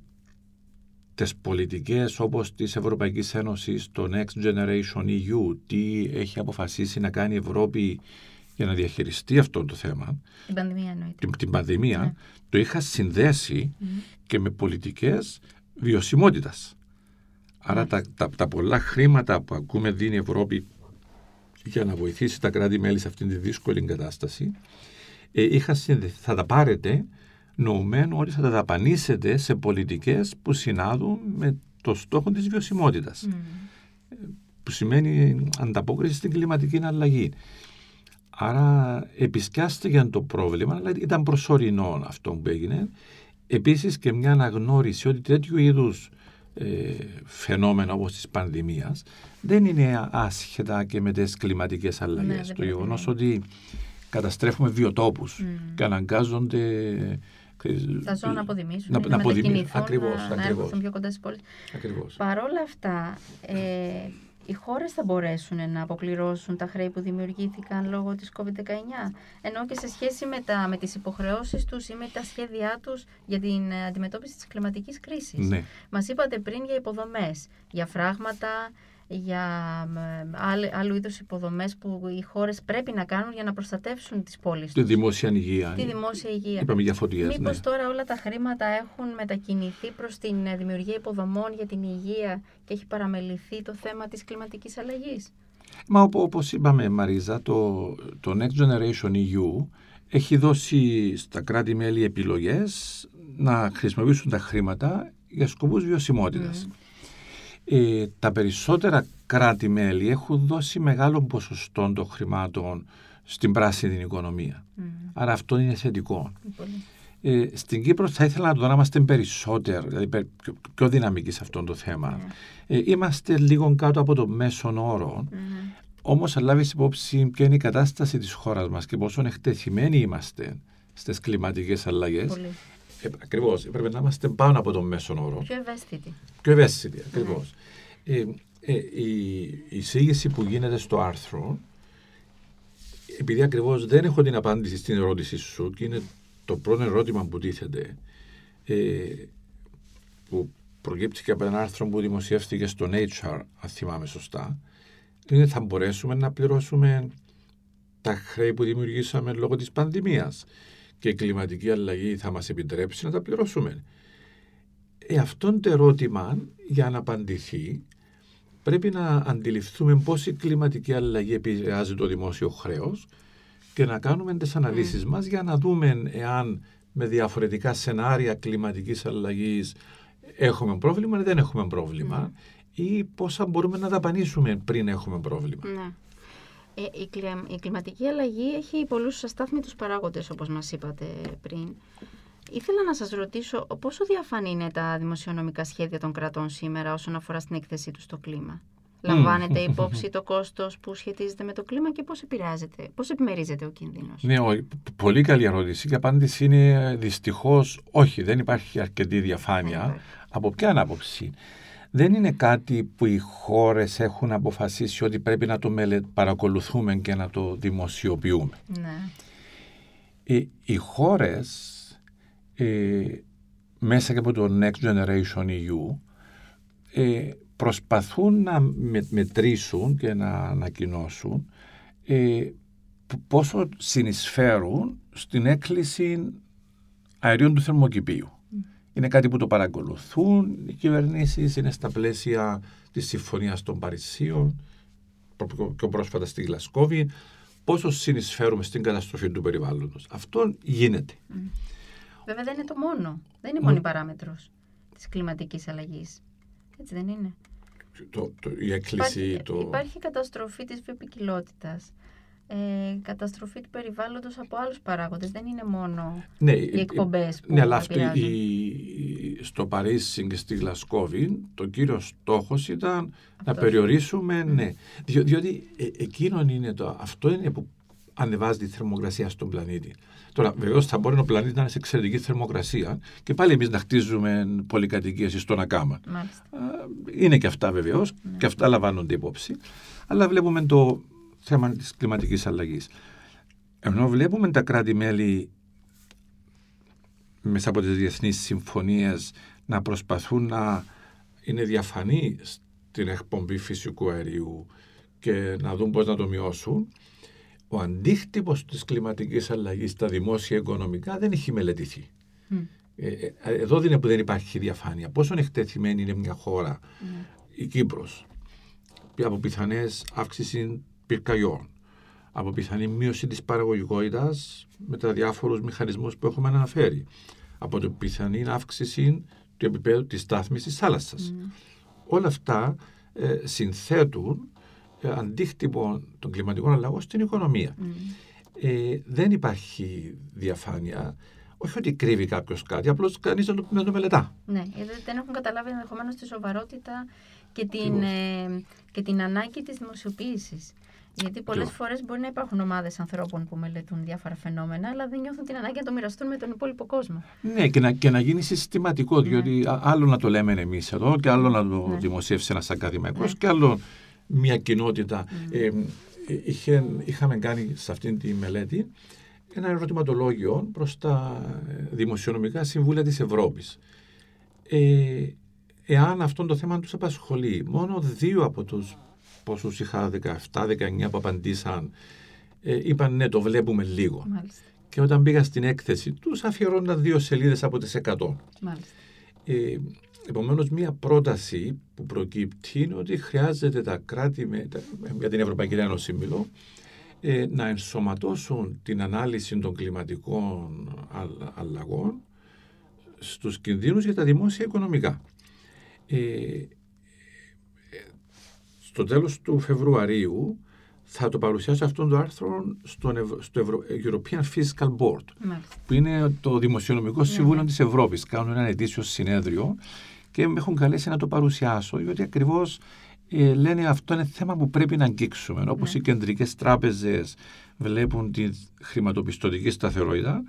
τις πολιτικές όπως της Ευρωπαϊκής Ένωσης, το Next Generation EU, τι έχει αποφασίσει να κάνει η Ευρώπη για να διαχειριστεί αυτό το θέμα, την πανδημία εννοείται. Την, πανδημία, ναι. το είχα και με πολιτικές βιωσιμότητας. Άρα ναι. τα, τα, τα, πολλά χρήματα που ακούμε δίνει η Ευρώπη για να βοηθήσει τα κράτη-μέλη σε αυτήν τη δύσκολη κατάσταση, ε, είχα συνδεθεί, θα τα πάρετε νοουμένου ότι θα τα δαπανίσετε σε πολιτικές που συνάδουν με το στόχο της βιωσιμότητας. Mm. Που σημαίνει ανταπόκριση στην κλιματική αλλαγή. Άρα επισκιάστηκε το πρόβλημα, αλλά ήταν προσωρινό αυτό που έγινε. Επίσης και μια αναγνώριση ότι τέτοιου είδους ε, φαινόμενα όπως της πανδημίας δεν είναι άσχετα και με τις κλιματικές αλλαγές. Ναι, το γεγονός ότι καταστρέφουμε βιοτόπους mm. και αναγκάζονται τα ζώα να αποδημήσουν, να, να, μετακινηθούν, ακριβώς, να, ακριβώς. να έρθουν πιο κοντά στις πόλεις. Ακριβώς. Παρ' όλα αυτά, ε, οι χώρες θα μπορέσουν να αποπληρώσουν τα χρέη που δημιουργήθηκαν λόγω της COVID-19, ενώ και σε σχέση με, τα, με τις υποχρεώσεις τους ή με τα σχέδιά τους για την αντιμετώπιση της κλιματικής κρίσης. Ναι. Μας είπατε πριν για υποδομές, για φράγματα, για άλλου είδους υποδομές που οι χώρες πρέπει να κάνουν για να προστατεύσουν τις πόλεις τους. Τη δημόσια υγεία. Τη δημόσια υγεία. Είπαμε για φωτιές, Μήπως ναι. τώρα όλα τα χρήματα έχουν μετακινηθεί προς την ε, δημιουργία υποδομών για την υγεία και έχει παραμεληθεί το θέμα της κλιματικής αλλαγής; Μα όπως είπαμε Μαρίζα, το, το Next Generation EU έχει δώσει στα κράτη-μέλη επιλογές να χρησιμοποιήσουν τα χρήματα για σκοπούς βιωσιμότητας. Ε, τα περισσότερα κράτη-μέλη έχουν δώσει μεγάλο ποσοστό των χρημάτων στην πράσινη οικονομία. Άρα αυτό είναι θετικό. Ε, στην Κύπρο θα ήθελα να το να είμαστε περισσότερο, δηλαδή πιο, πιο δυναμικοί σε αυτό το θέμα. Ναι. Ε, είμαστε λίγο κάτω από το μέσον όρο, mm-hmm. όμως λάβεις υπόψη ποια είναι η κατάσταση της χώρας μας και πόσο εκτεθειμένοι είμαστε στις κλιματικές αλλαγές. Ε, Ακριβώς. Πρέπει να είμαστε πάνω από τον μέσον όρο. Πιο ευαίσθητοι. Πιο ευαίσθητοι, ακριβώς. Ναι. Ε, ε, η, η εισήγηση που γίνεται στο άρθρο, επειδή ακριβώς δεν έχω την απάντηση στην ερώτησή σου και είναι το πρώτο ερώτημα που τίθεται, ε, που προκύπτει και από ένα άρθρο που δημοσιεύτηκε στο Nature, αν θυμάμαι σωστά, είναι θα μπορέσουμε να πληρώσουμε τα χρέη που δημιουργήσαμε λόγω της πανδημίας και η κλιματική αλλαγή θα μας επιτρέψει να τα πληρώσουμε. Ε, αυτόν το ερώτημα για να απαντηθεί πρέπει να αντιληφθούμε πώς η κλιματική αλλαγή επηρεάζει το δημόσιο χρέος και να κάνουμε τις αναλύσεις mm. μας για να δούμε εάν με διαφορετικά σενάρια κλιματικής αλλαγής έχουμε πρόβλημα ή δεν έχουμε πρόβλημα mm. ή πόσα μπορούμε να δαπανίσουμε πριν έχουμε πρόβλημα. Ναι. Ε, η, η κλιματική αλλαγή έχει πολλούς αστάθμιτους παράγοντες, όπως μας είπατε πριν. Ήθελα να σας ρωτήσω πόσο διαφανή είναι τα δημοσιονομικά σχέδια των κρατών σήμερα όσον αφορά στην έκθεσή τους στο κλίμα; Λαμβάνετε υπόψη το κόστος που σχετίζεται με το κλίμα και πώς επηρεάζεται, πώς επιμερίζεται ο κίνδυνος; Ναι, πολύ καλή ερώτηση και η απάντηση είναι δυστυχώς όχι, δεν υπάρχει αρκετή διαφάνεια. Από ποια άποψη δεν είναι κάτι που οι χώρες έχουν αποφασίσει ότι πρέπει να το παρακολουθούμε και να το δημοσιοποιούμε. Ναι. Οι, οι χώρες ε, μέσα και από το Next Generation EU ε, προσπαθούν να μετρήσουν και να ανακοινώσουν ε, πόσο συνεισφέρουν στην έκκληση αερίων του θερμοκηπίου. Είναι κάτι που το παρακολουθούν οι κυβερνήσεις, είναι στα πλαίσια της Συμφωνίας των Παρισίων, πιο πρόσφατα στη Γλασκόβη, πόσο συνεισφέρουμε στην καταστροφή του περιβάλλοντος. Αυτό γίνεται. Βέβαια δεν είναι το μόνο. Δεν είναι η μόνη παράμετρος της κλιματικής αλλαγής. Έτσι δεν είναι. Το, το, η έκκληση, υπάρχει, το... υπάρχει καταστροφή της βιοποικιλότητας. Ε, καταστροφή του περιβάλλοντος από άλλους παράγοντες. Δεν είναι μόνο Ναι, οι εκπομπές που ναι, αλλά αυτό επηρεάζουν. η, στο Παρίσι και στη Γλασκόβη το κύριο στόχος ήταν να Αυτός. περιορίσουμε, ναι. Διο- διότι ε, εκείνον είναι το, αυτό είναι που ανεβάζει τη θερμοκρασία στον πλανήτη. Τώρα, βεβαίως θα μπορεί ο πλανήτης να είναι σε εξαιρετική θερμοκρασία και πάλι εμείς να χτίζουμε πολυκατοικίες στον Ακάμα. Μάλιστα. Είναι και αυτά βεβαίως, και αυτά λαμβάνονται υπόψη. Αλλά βλέπουμε το θέμα της κλιματικής αλλαγής. Ενώ βλέπουμε τα κράτη-μέλη μέσα από τις διεθνείς συμφωνίες να προσπαθούν να είναι διαφανή στην εκπομπή φυσικού αερίου και να δουν πώς να το μειώσουν, ο αντίκτυπος της κλιματικής αλλαγής στα δημόσια οικονομικά δεν έχει μελετηθεί. Μμ. Ε, ε, εδώ δεν είναι που δεν υπάρχει διαφάνεια. Πόσο εκτεθειμένη είναι μια χώρα, Ναι. η Κύπρος, από πιθανές αύξηση πυρκαγιών, από πιθανή μείωση της παραγωγικότητας με τα διάφορους μηχανισμούς που έχουμε αναφέρει, από την πιθανή αύξηση του επίπεδου της στάθμης της θάλασσας. Μμ. Όλα αυτά ε, συνθέτουν ε, αντίκτυπο των κλιματικών αλλαγών στην οικονομία. Μμ. Ε, δεν υπάρχει διαφάνεια. Όχι ότι κρύβει κάποιος κάτι, απλώς κανείς δεν το, δεν το μελετά. Ναι, γιατί δεν έχουν καταλάβει ενδεχομένως τη σοβαρότητα και την, Ακριβώς. ε, και την ανάγκη της δημοσιοποίησης. Γιατί πολλές Ακριβώς. φορές μπορεί να υπάρχουν ομάδες ανθρώπων που μελετούν διάφορα φαινόμενα, αλλά δεν νιώθουν την ανάγκη να το μοιραστούν με τον υπόλοιπο κόσμο. Ναι, και να, και να γίνει συστηματικό, διότι α- άλλο να το λέμε εμείς εδώ, και άλλο να το Ναι. δημοσιεύσει ένας ακαδημαϊκός, Ναι. και άλλο μια κοινότητα. Ε, ε, είχε- είχαμε κάνει σε αυτή τη μελέτη ένα ερωτηματολόγιο προς τα ε, δημοσιονομικά συμβούλια της Ευρώπης. Ε, εάν αυτό το θέμα τους απασχολεί, μόνο δύο από τους πόσους είχα 17-19 που απαντήσαν ε, είπαν ναι το βλέπουμε λίγο. Μάλιστα. Και όταν πήγα στην έκθεση τους αφιερώναν δύο σελίδες από τις 100. Μάλιστα. Ε, επομένως, μία πρόταση που προκύπτει είναι ότι χρειάζεται τα κράτη, με, τα, για την Ευρωπαϊκή Ένωση μιλώ, ε, να ενσωματώσουν την ανάλυση των κλιματικών αλλ- αλλαγών στους κινδύνους για τα δημόσια οικονομικά. Ε, ε, στο τέλος του Φεβρουαρίου θα το παρουσιάσω αυτόν το άρθρο στον Ευρω- στο Ευρω- European Fiscal Board Μάλιστα. που είναι το Δημοσιονομικό Συμβούλιο της Ευρώπης. Κάνουν ένα ετήσιο συνέδριο και με έχουν καλέσει να το παρουσιάσω, γιατί ακριβώς ε, λένε αυτό είναι θέμα που πρέπει να αγγίξουμε. Όπως Ναι. οι κεντρικές τράπεζες βλέπουν τη χρηματοπιστωτική σταθερότητα,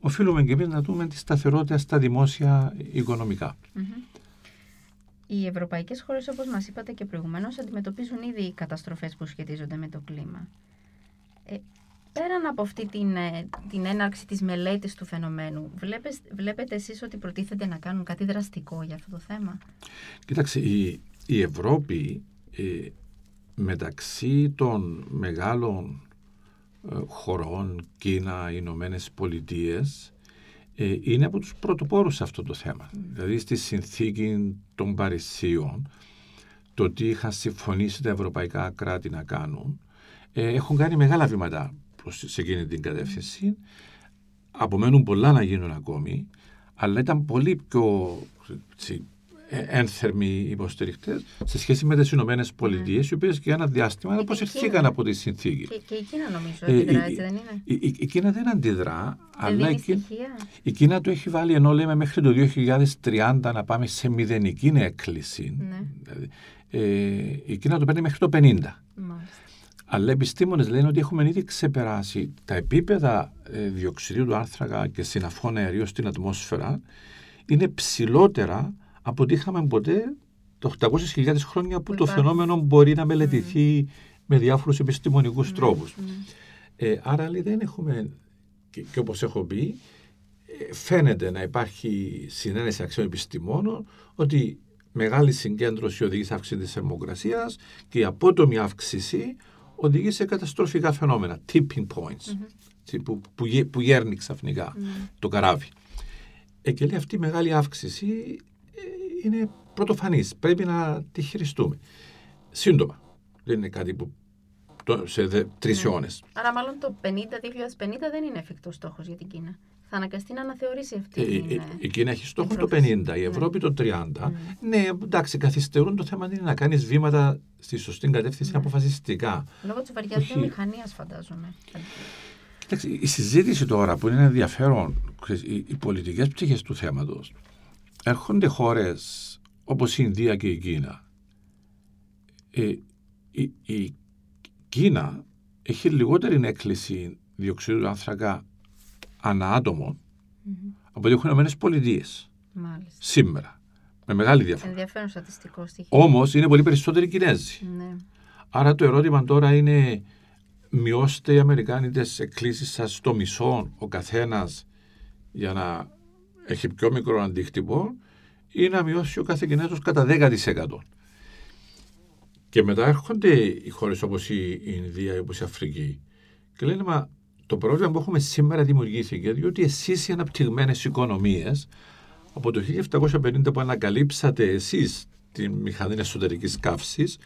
οφείλουμε και εμείς να δούμε τη σταθερότητα στα δημόσια οικονομικά. Μμμ. Οι ευρωπαϊκές χώρες, όπως μας είπατε και προηγουμένως, αντιμετωπίζουν ήδη καταστροφές που σχετίζονται με το κλίμα. Ε, πέραν από αυτή την, ε, την έναρξη της μελέτης του φαινομένου, βλέπες, βλέπετε εσείς ότι προτίθεται να κάνουν κάτι δραστικό για αυτό το θέμα; Κοίταξε, η, η Ευρώπη ε, μεταξύ των μεγάλων ε, χωρών, Κίνα, Ηνωμένες Πολιτείες, ε, είναι από τους πρωτοπόρους σε αυτό το θέμα. Δηλαδή στη συνθήκη των Παρισίων, το τι είχαν συμφωνήσει τα ευρωπαϊκά κράτη να κάνουν, ε, έχουν κάνει μεγάλα βήματα προς, σε εκείνη την κατεύθυνση. Απομένουν πολλά να γίνουν ακόμη, αλλά ήταν πολύ πιο έτσι, ε, ένθερμοι υποστηριχτές σε σχέση με τις Ηνωμένες Πολιτείες, οι οποίες για ένα διάστημα Και αποσυρθήκαν Κίνα. από τη συνθήκη. Και, και η Κίνα νομίζω Ε, αντιδρά, η- έτσι δεν είναι; Η, η, η Κίνα δεν αντιδρά, Δεν αλλά η, δίνει Κίνα- στοιχεία. η Κίνα το έχει βάλει ενώ λέμε μέχρι το 2030 να πάμε σε μηδενική έκκληση. Ναι. Δηλαδή, ε, η Κίνα το παίρνει μέχρι το 50. Μάλιστα. Αλλά οι επιστήμονες λένε ότι έχουμε ήδη ξεπεράσει τα επίπεδα ε, διοξιδίου του άνθρακα και συναφών αερίων στην ατμόσφαιρα είναι ψηλότερα από ό,τι είχαμε ποτέ το 800.000 χρόνια που Που το υπάρχει. φαινόμενο μπορεί να μελετηθεί με διάφορους επιστημονικούς Ναι, τρόπους. ναι. Ε, άρα λέει, δεν έχουμε, και, και όπως έχω πει, ε, φαίνεται να υπάρχει συνένεση αξιών επιστημόνων ότι μεγάλη συγκέντρωση οδηγεί σε αύξηση της θερμοκρασίας και η απότομη αύξηση οδηγεί σε καταστροφικά φαινόμενα, tipping points, έτσι, που, που, γε- που γέρνει ξαφνικά Ναι. το καράβι. Ε, και λέει αυτή η μεγάλη αύξηση ε, είναι πρωτοφανής, πρέπει να τη χειριστούμε. Σύντομα, δεν είναι κάτι που το- σε δε, τρεις Ναι. αιώνες. Άρα μάλλον το 50, 2050 δεν είναι εφικτός στόχος για την Κίνα. θα αναγκαστεί να αναθεωρήσει αυτή Ε, την. ε, ε, η Κίνα έχει στόχο την το πρόθεση. 50, η Ευρώπη το 30. Mm. Ναι, εντάξει, καθυστερούν το θέμα είναι να κάνεις βήματα στη σωστή κατεύθυνση Ναι. αποφασιστικά. Λόγω της βαριάς όχι. βιομηχανίας, φαντάζομαι. Κοιτάξτε, η συζήτηση τώρα που είναι ενδιαφέρον, ξέρεις, οι, οι πολιτικές πτυχές του θέματος, έρχονται χώρες όπως η Ινδία και η Κίνα. Ε, η, η Κίνα έχει λιγότερη έκκληση διοξείδου του άνθρακα ανά άτομο από ό,τι έχουν οι Ηνωμένες Πολιτείες Μάλιστα. σήμερα. Με μεγάλη διαφορά. Ενδιαφέρον στατιστικό στοιχείο. Όμως είναι πολύ περισσότεροι Κινέζοι. Ναι. Άρα το ερώτημα τώρα είναι μειώστε οι Αμερικάνοι τις εκκλήσεις σας στο μισό ο καθένας για να έχει πιο μικρό αντίκτυπο ή να μειώσει ο κάθε Κινέζος κατά 10%. Και μετά έρχονται οι χώρες όπως η η Ινδία ή όπως η Αφρική και λένε μα το πρόβλημα που έχουμε σήμερα δημιουργήθηκε διότι εσείς οι αναπτυγμένες οικονομίες από το 1750 που ανακαλύψατε εσείς τη μηχανή εσωτερικής καύσης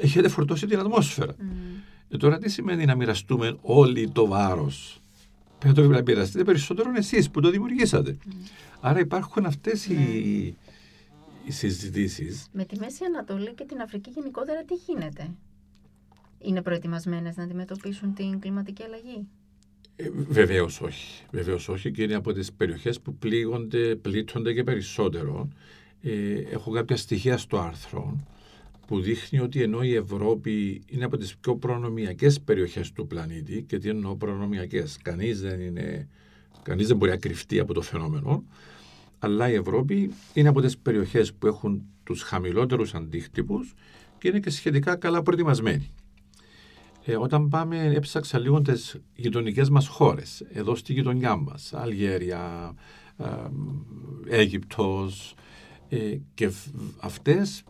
έχετε φορτώσει την ατμόσφαιρα. Μμ. Ε, τώρα τι σημαίνει να μοιραστούμε όλοι το βάρος; Πρέπει να το μοιραστείτε περισσότερο εσείς που το δημιουργήσατε. Άρα υπάρχουν αυτές οι, οι συζητήσεις. Με τη Μέση Ανατολή και την Αφρική γενικότερα τι γίνεται; Είναι προετοιμασμένες να αντιμετωπίσουν την κλιματική αλλαγή; Ε, Βεβαίως όχι. Βεβαίως όχι και είναι από τις περιοχές που πλήγονται, πλήττονται και περισσότερο. Ε, έχω κάποια στοιχεία στο άρθρο που δείχνει ότι ενώ η Ευρώπη είναι από τις πιο προνομιακές περιοχές του πλανήτη και τι εννοώ προνομιακές, κανείς δεν, είναι, κανείς δεν μπορεί να κρυφτεί από το φαινόμενο αλλά η Ευρώπη είναι από τις περιοχές που έχουν τους χαμηλότερους αντίκτυπους και είναι και σχετικά καλά προετοιμασμένη. Ε, όταν πάμε, έψαξα λίγο τις γειτονικές μας χώρες, εδώ στη γειτονιά μας, Αλγέρια, ε, Αίγυπτος, ε, και φ- αυτές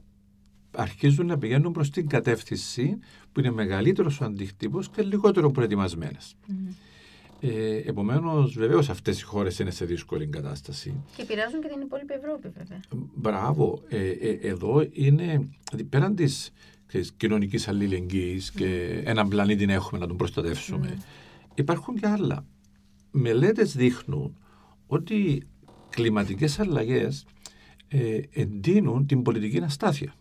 αρχίζουν να πηγαίνουν προς την κατεύθυνση που είναι μεγαλύτερος ο αντίκτυπος και λιγότερο προετοιμασμένες. Ε, επομένως, βεβαίως αυτές οι χώρες είναι σε δύσκολη κατάσταση. Και επηρεάζουν και την υπόλοιπη Ευρώπη, βέβαια. Μπράβο. Ε, ε, εδώ είναι δηλαδή, πέραν της κοινωνικής αλληλεγγύης και έναν πλανήτη να έχουμε να τον προστατεύσουμε. Υπάρχουν και άλλα. Μελέτες δείχνουν ότι κλιματικές αλλαγές ε, εντείνουν την πολιτική αστάθεια.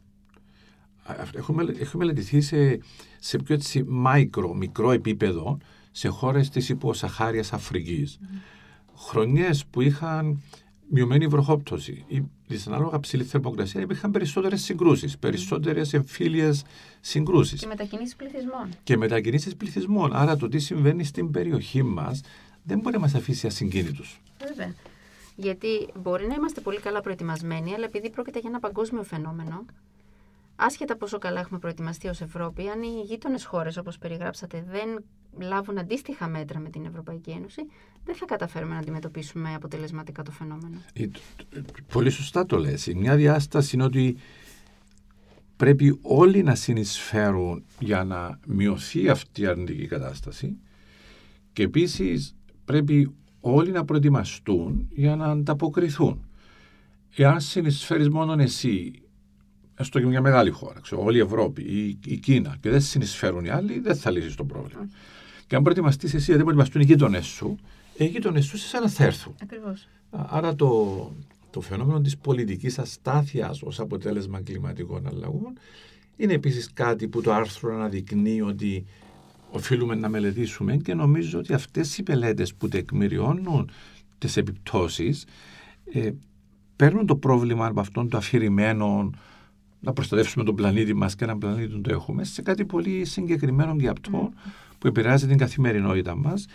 Α, Έχουμε, έχουμε μελετηθεί σε, σε πιο έτσι μάικρο, μικρό επίπεδο σε χώρες της υποσαχάριας Αφρικής. Χρονιές που είχαν μειωμένη βροχόπτωση ή δυσανάλογα ψηλή θερμοκρασία υπήρχαν περισσότερες συγκρούσεις, περισσότερες εμφύλιες συγκρούσεις Και μετακινήσεις πληθυσμών. και μετακινήσεις πληθυσμών. Άρα το τι συμβαίνει στην περιοχή μας δεν μπορεί να μας αφήσει ασυγκίνητους. Βέβαια. Γιατί μπορεί να είμαστε πολύ καλά προετοιμασμένοι, αλλά επειδή πρόκειται για ένα παγκόσμιο φαινόμενο, άσχετα πόσο καλά έχουμε προετοιμαστεί ως Ευρώπη, αν οι γείτονες χώρες, όπως περιγράψατε, δεν λάβουν αντίστοιχα μέτρα με την Ευρωπαϊκή Ένωση, δεν θα καταφέρουμε να αντιμετωπίσουμε αποτελεσματικά το φαινόμενο. Ε, τ- τ- Πολύ σωστά το λες. Η μια διάσταση είναι ότι πρέπει όλοι να συνεισφέρουν για να μειωθεί αυτή η αρνητική κατάσταση και επίσης πρέπει όλοι να προετοιμαστούν για να ανταποκριθούν. Εάν συνεισφέρεις μόνο εσύ, έστω και μια μεγάλη χώρα, ξέρω, όλη η Ευρώπη ή η Κίνα και δεν συνεισφέρουν οι άλλοι, δεν θα λύσεις το πρόβλημα. Και αν προετοιμαστείς εσύ, δεν προετοιμαστούν οι γείτονε σου, οι γείτονε σου σε σένα θα έρθουν. Ακριβώς. Άρα το, το φαινόμενο της πολιτικής αστάθειας ως αποτέλεσμα κλιματικών αλλαγών είναι επίσης κάτι που το άρθρο αναδεικνύει ότι οφείλουμε να μελετήσουμε και νομίζω ότι αυτές οι μελέτες που τεκμηριώνουν τις επιπτώσεις ε, παίρνουν το πρόβλημα από αυτόν το αφηρημένο να προστατεύσουμε τον πλανήτη μας και έναν πλανήτη που το έχουμε σε κάτι πολύ συγκεκριμένο και αυτό που επηρεάζει την καθημερινότητα μας.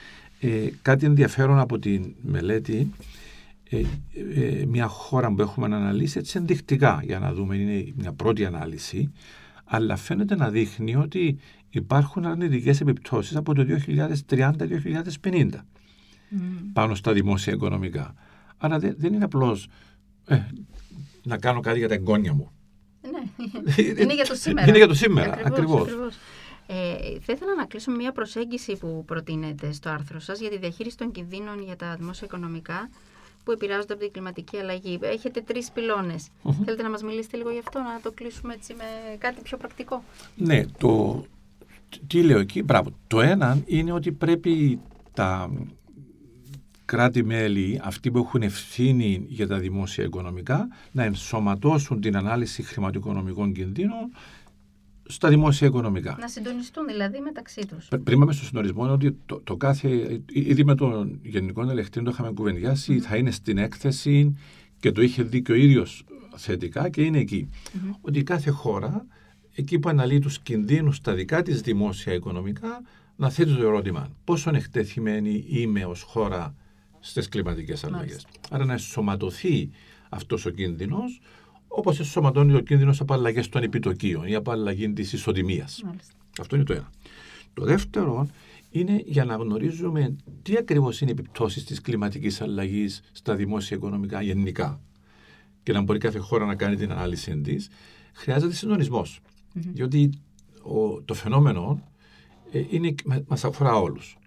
Ε, κάτι ενδιαφέρον από τη μελέτη ε, ε, μια χώρα που έχουμε αναλύσει έτσι ενδεικτικά για να δούμε, είναι μια πρώτη ανάλυση, αλλά φαίνεται να δείχνει ότι υπάρχουν αρνητικές επιπτώσεις από το 2030-2050 πάνω στα δημόσια οικονομικά. Άρα δεν, δεν είναι απλώς ε, να κάνω κάτι για τα εγγόνια μου. Ναι, είναι για το σήμερα. Είναι για το σήμερα, Ακριβώς, ακριβώς. ακριβώς. Ε, θα ήθελα να κλείσω με μια προσέγγιση που προτείνετε στο άρθρο σας για τη διαχείριση των κινδύνων για τα δημόσια οικονομικά που επηρεάζονται από την κλιματική αλλαγή. Έχετε τρεις πυλώνες. Θέλετε να μας μιλήσετε λίγο γι' αυτό, να το κλείσουμε έτσι με κάτι πιο πρακτικό; Ναι, το, τι λέω εκεί, μπράβο. Το ένα είναι ότι πρέπει τα, κράτη-μέλη, αυτοί που έχουν ευθύνη για τα δημόσια οικονομικά, να ενσωματώσουν την ανάλυση χρηματοοικονομικών κινδύνων στα δημόσια οικονομικά. Να συντονιστούν δηλαδή μεταξύ τους. Πριν πάμε στο συντονισμό, είναι ότι το, το κάθε. Ήδη με τον Γενικό Ελεκτή το είχαμε κουβεντιάσει, θα είναι στην έκθεση και το είχε δει και ο ίδιος θετικά και είναι εκεί. Ότι κάθε χώρα, εκεί που αναλύει τους κινδύνους στα δικά της δημόσια οικονομικά, να θέτει το ερώτημα πόσο εκτεθειμένη είμαι ως χώρα στις κλιματικές αλλαγές. Άρα να ενσωματωθεί αυτός ο κίνδυνος, όπως ενσωματώνει ο κίνδυνος από αλλαγέ των επιτοκίων ή από αλλαγή της ισοτιμίας. Αυτό είναι το ένα. Το δεύτερο είναι για να γνωρίζουμε τι ακριβώς είναι οι επιπτώσεις της κλιματικής αλλαγής στα δημόσια οικονομικά γενικά και να μπορεί κάθε χώρα να κάνει την ανάλυση της, χρειάζεται συντονισμός. Mm-hmm. Διότι ο, το φαινόμενο ε, είναι, μας αφορά όλους.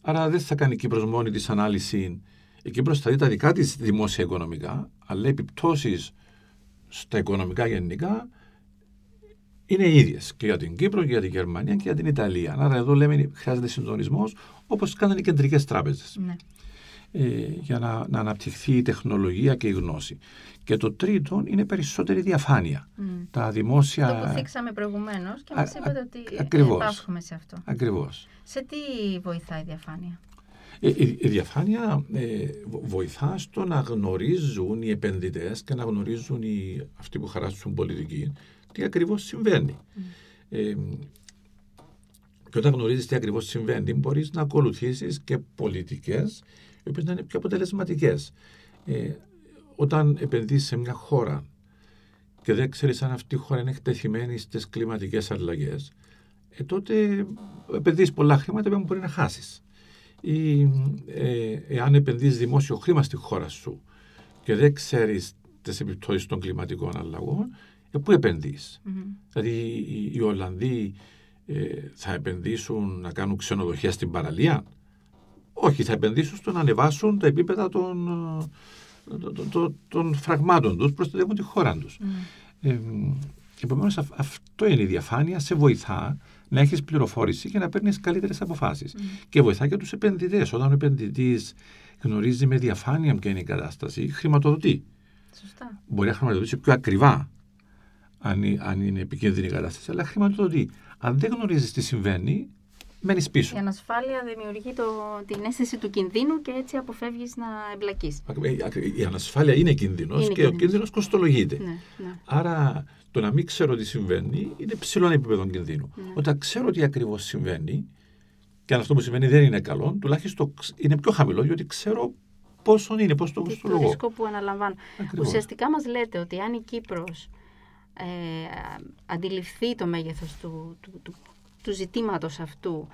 Άρα δεν θα κάνει η Κύπρος μόνη της ανάλυση. Η Κύπρος θα δει τα δικά της δημόσια οικονομικά, αλλά οι επιπτώσεις στα οικονομικά γενικά είναι οι ίδιες και για την Κύπρο και για την Γερμανία και για την Ιταλία. Άρα εδώ λέμε χρειάζεται συντονισμός όπως κάνουν οι κεντρικές τράπεζες. Ναι. Ε, για να, να αναπτυχθεί η τεχνολογία και η γνώση. Και το τρίτο είναι περισσότερη διαφάνεια. Mm. Τα δημόσια... Το που θίξαμε προηγουμένως και μας είπατε ότι ακριβώς, υπάρχουμε σε αυτό. Ακριβώς. Σε τι βοηθάει η διαφάνεια; Ε, η, η διαφάνεια ε, βοηθά στο να γνωρίζουν οι επενδυτές και να γνωρίζουν οι, αυτοί που χαράσουν πολιτική τι ακριβώς συμβαίνει. Mm. Ε, και όταν γνωρίζεις τι ακριβώς συμβαίνει μπορείς να ακολουθήσεις και πολιτικές οι οποίες να είναι πιο αποτελεσματικές. Ε, όταν επενδύσεις σε μια χώρα και δεν ξέρεις αν αυτή η χώρα είναι εκτεθειμένη στις κλιματικές αλλαγές, ε, τότε επενδύεις πολλά χρήματα που μπορεί να χάσεις. Ή ε, εάν επενδύεις δημόσιο χρήμα στη χώρα σου και δεν ξέρεις τις επιπτώσεις των κλιματικών αλλαγών, ε, πού επενδύεις; Mm-hmm. Δηλαδή, οι, οι Ολλανδοί ε, θα επενδύσουν να κάνουν ξενοδοχεία στην παραλία; Όχι, θα επενδύσουν στο να ανεβάσουν τα επίπεδα των, των, των, φραγμάτων τους, προστατεύουν τη χώρα τους. Mm. Ε, επομένως αυτό είναι η διαφάνεια, σε βοηθά να έχεις πληροφόρηση και να παίρνεις καλύτερες αποφάσεις. Mm. Και βοηθά και τους επενδυτές. Όταν ο επενδυτής γνωρίζει με διαφάνεια ποια είναι η κατάσταση, χρηματοδοτεί. Σωστά. Μπορεί να χρηματοδοτήσει πιο ακριβά αν, αν είναι επικίνδυνη η κατάσταση, αλλά χρηματοδοτεί. Αν δεν γνωρίζεις τι συμβαίνει, μένεις πίσω. Η ανασφάλεια δημιουργεί το, την αίσθηση του κινδύνου και έτσι αποφεύγεις να εμπλακείς. Η ανασφάλεια είναι κίνδυνος και ο κίνδυνος κοστολογείται. Ναι, ναι. Άρα το να μην ξέρω τι συμβαίνει είναι ψηλό επίπεδο κινδύνου. Ναι. Όταν ξέρω τι ακριβώς συμβαίνει, και αν αυτό που συμβαίνει δεν είναι καλό, τουλάχιστον είναι πιο χαμηλό, γιατί ξέρω πόσο είναι, πώς το κοστολογώ. Το ρίσκο που αναλαμβάνω. Ακριβώς. Ουσιαστικά μας λέτε ότι αν η Κύπρος ε, αντιληφθεί το μέγεθος του, του, του, του ζητήματος αυτού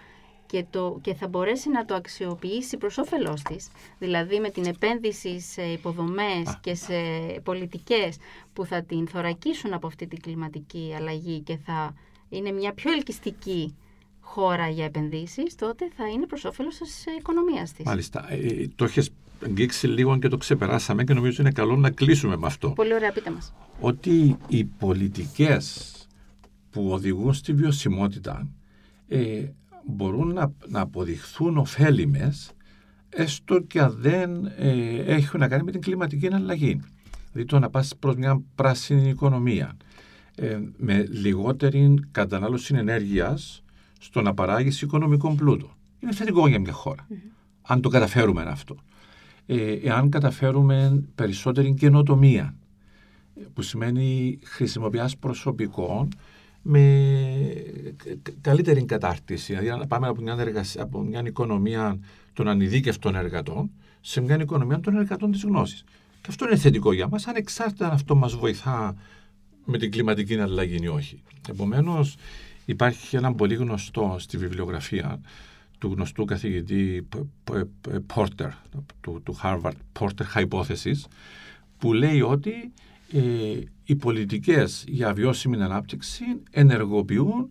και, το, και θα μπορέσει να το αξιοποιήσει προς όφελός της, δηλαδή με την επένδυση σε υποδομές και σε πολιτικές που θα την θωρακίσουν από αυτή την κλιματική αλλαγή και θα είναι μια πιο ελκυστική χώρα για επενδύσεις, τότε θα είναι προς όφελος της οικονομίας της. Μάλιστα. Ε, ε το έχεις αγγίξει λίγο και το ξεπεράσαμε και νομίζω είναι καλό να κλείσουμε με αυτό. Πολύ ωραία, πείτε μας. Ότι οι πολιτικές που οδηγούν στη βιωσιμότητα ε, μπορούν να, να αποδειχθούν ωφέλιμες έστω και αν δεν ε, έχουν να κάνει με την κλιματική αλλαγή. Δηλαδή το να πας προς μια πράσινη οικονομία ε, με λιγότερη κατανάλωση ενέργειας στο να παράγεις οικονομικό πλούτο. Είναι θετικό για μια χώρα, αν το καταφέρουμε αυτό. Ε, εάν καταφέρουμε περισσότερη καινοτομία, που σημαίνει χρησιμοποιάς προσωπικών με καλύτερη κατάρτιση. Δηλαδή, να πάμε από μια, εργασία, από μια οικονομία των ανειδίκευτων εργατών σε μια οικονομία των εργατών της γνώσης. Και αυτό είναι θετικό για μας, ανεξάρτητα αν αυτό μας βοηθά με την κλιματική αλλαγή ή όχι. Επομένως, υπάρχει ένα πολύ γνωστό στη βιβλιογραφία του γνωστού καθηγητή Porter, του, του Harvard, Porter Hypothesis, που λέει ότι ε, οι πολιτικές για βιώσιμη ανάπτυξη ενεργοποιούν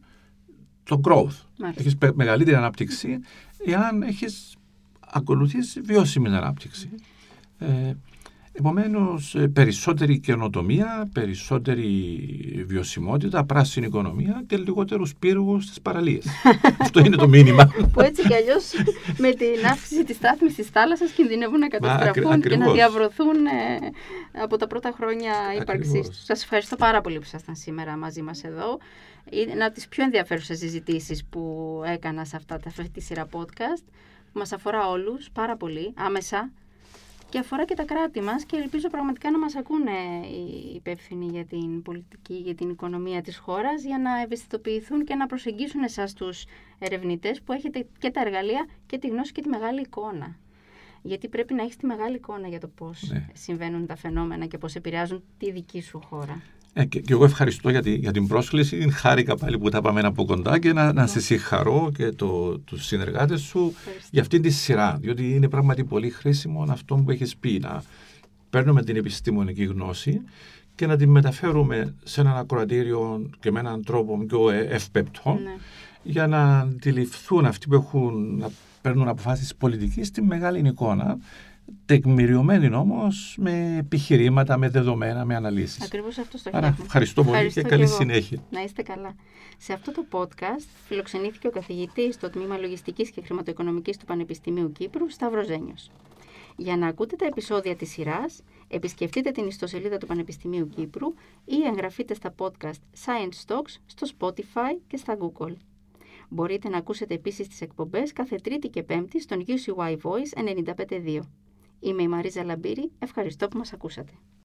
το growth. Μάλιστα. Έχεις μεγαλύτερη ανάπτυξη εάν έχεις ακολουθήσει βιώσιμη ανάπτυξη. Ε, Επομένως, ε, περισσότερη καινοτομία, περισσότερη βιωσιμότητα, πράσινη οικονομία και λιγότερους πύργους στις παραλίες. Αυτό είναι το μήνυμα. που έτσι κι αλλιώς με την αύξηση της στάθμη τη θάλασσας κινδυνεύουν να καταστραφούν και να διαβρωθούν ε, από τα πρώτα χρόνια ύπαρξή του. Σας ευχαριστώ πάρα πολύ που ήσασταν σήμερα μαζί μας εδώ. Είναι από τις πιο ενδιαφέρουσες συζητήσεις που έκανα σε αυτά, αυτή τη σειρά podcast. Που μας αφορά όλους πάρα πολύ, άμεσα και αφορά και τα κράτη μας και ελπίζω πραγματικά να μας ακούνε οι υπεύθυνοι για την πολιτική, για την οικονομία της χώρας για να ευαισθητοποιηθούν και να προσεγγίσουν εσάς τους ερευνητές που έχετε και τα εργαλεία και τη γνώση και τη μεγάλη εικόνα. Γιατί πρέπει να έχεις τη μεγάλη εικόνα για το πώς ναι. συμβαίνουν τα φαινόμενα και πώς επηρεάζουν τη δική σου χώρα. Ε, και, και, εγώ ευχαριστώ για, για την πρόσκληση. Χάρηκα πάλι που τα πάμε από κοντά και να, να σε συγχαρώ και το, τους συνεργάτες σου για αυτή τη σειρά. Διότι είναι πράγματι πολύ χρήσιμο αυτό που έχεις πει, να παίρνουμε την επιστημονική γνώση και να την μεταφέρουμε σε έναν ακροατήριο και με έναν τρόπο πιο ε, ευπεπτό ναι. για να αντιληφθούν αυτοί που έχουν να παίρνουν αποφάσεις πολιτικής τη μεγάλη εικόνα τεκμηριωμένη όμως με επιχειρήματα, με δεδομένα, με αναλύσεις. Ακριβώς αυτό στο Άρα, ευχαριστώ πολύ και καλή συνέχεια. Να είστε καλά. Σε αυτό το podcast φιλοξενήθηκε ο καθηγητής στο τμήμα Λογιστικής και Χρηματοοικονομικής του Πανεπιστημίου Κύπρου, Σταύρος Ζένιος. Για να ακούτε τα επεισόδια της σειράς, επισκεφτείτε την ιστοσελίδα του Πανεπιστημίου Κύπρου ή εγγραφείτε στα podcast Science Talks στο Spotify και στα Google. Μπορείτε να ακούσετε επίσης τις εκπομπές κάθε Τρίτη και Πέμπτη στον UCY Voice 95.2. Είμαι η Μαρίζα Λαμπύρη. Ευχαριστώ που μας ακούσατε.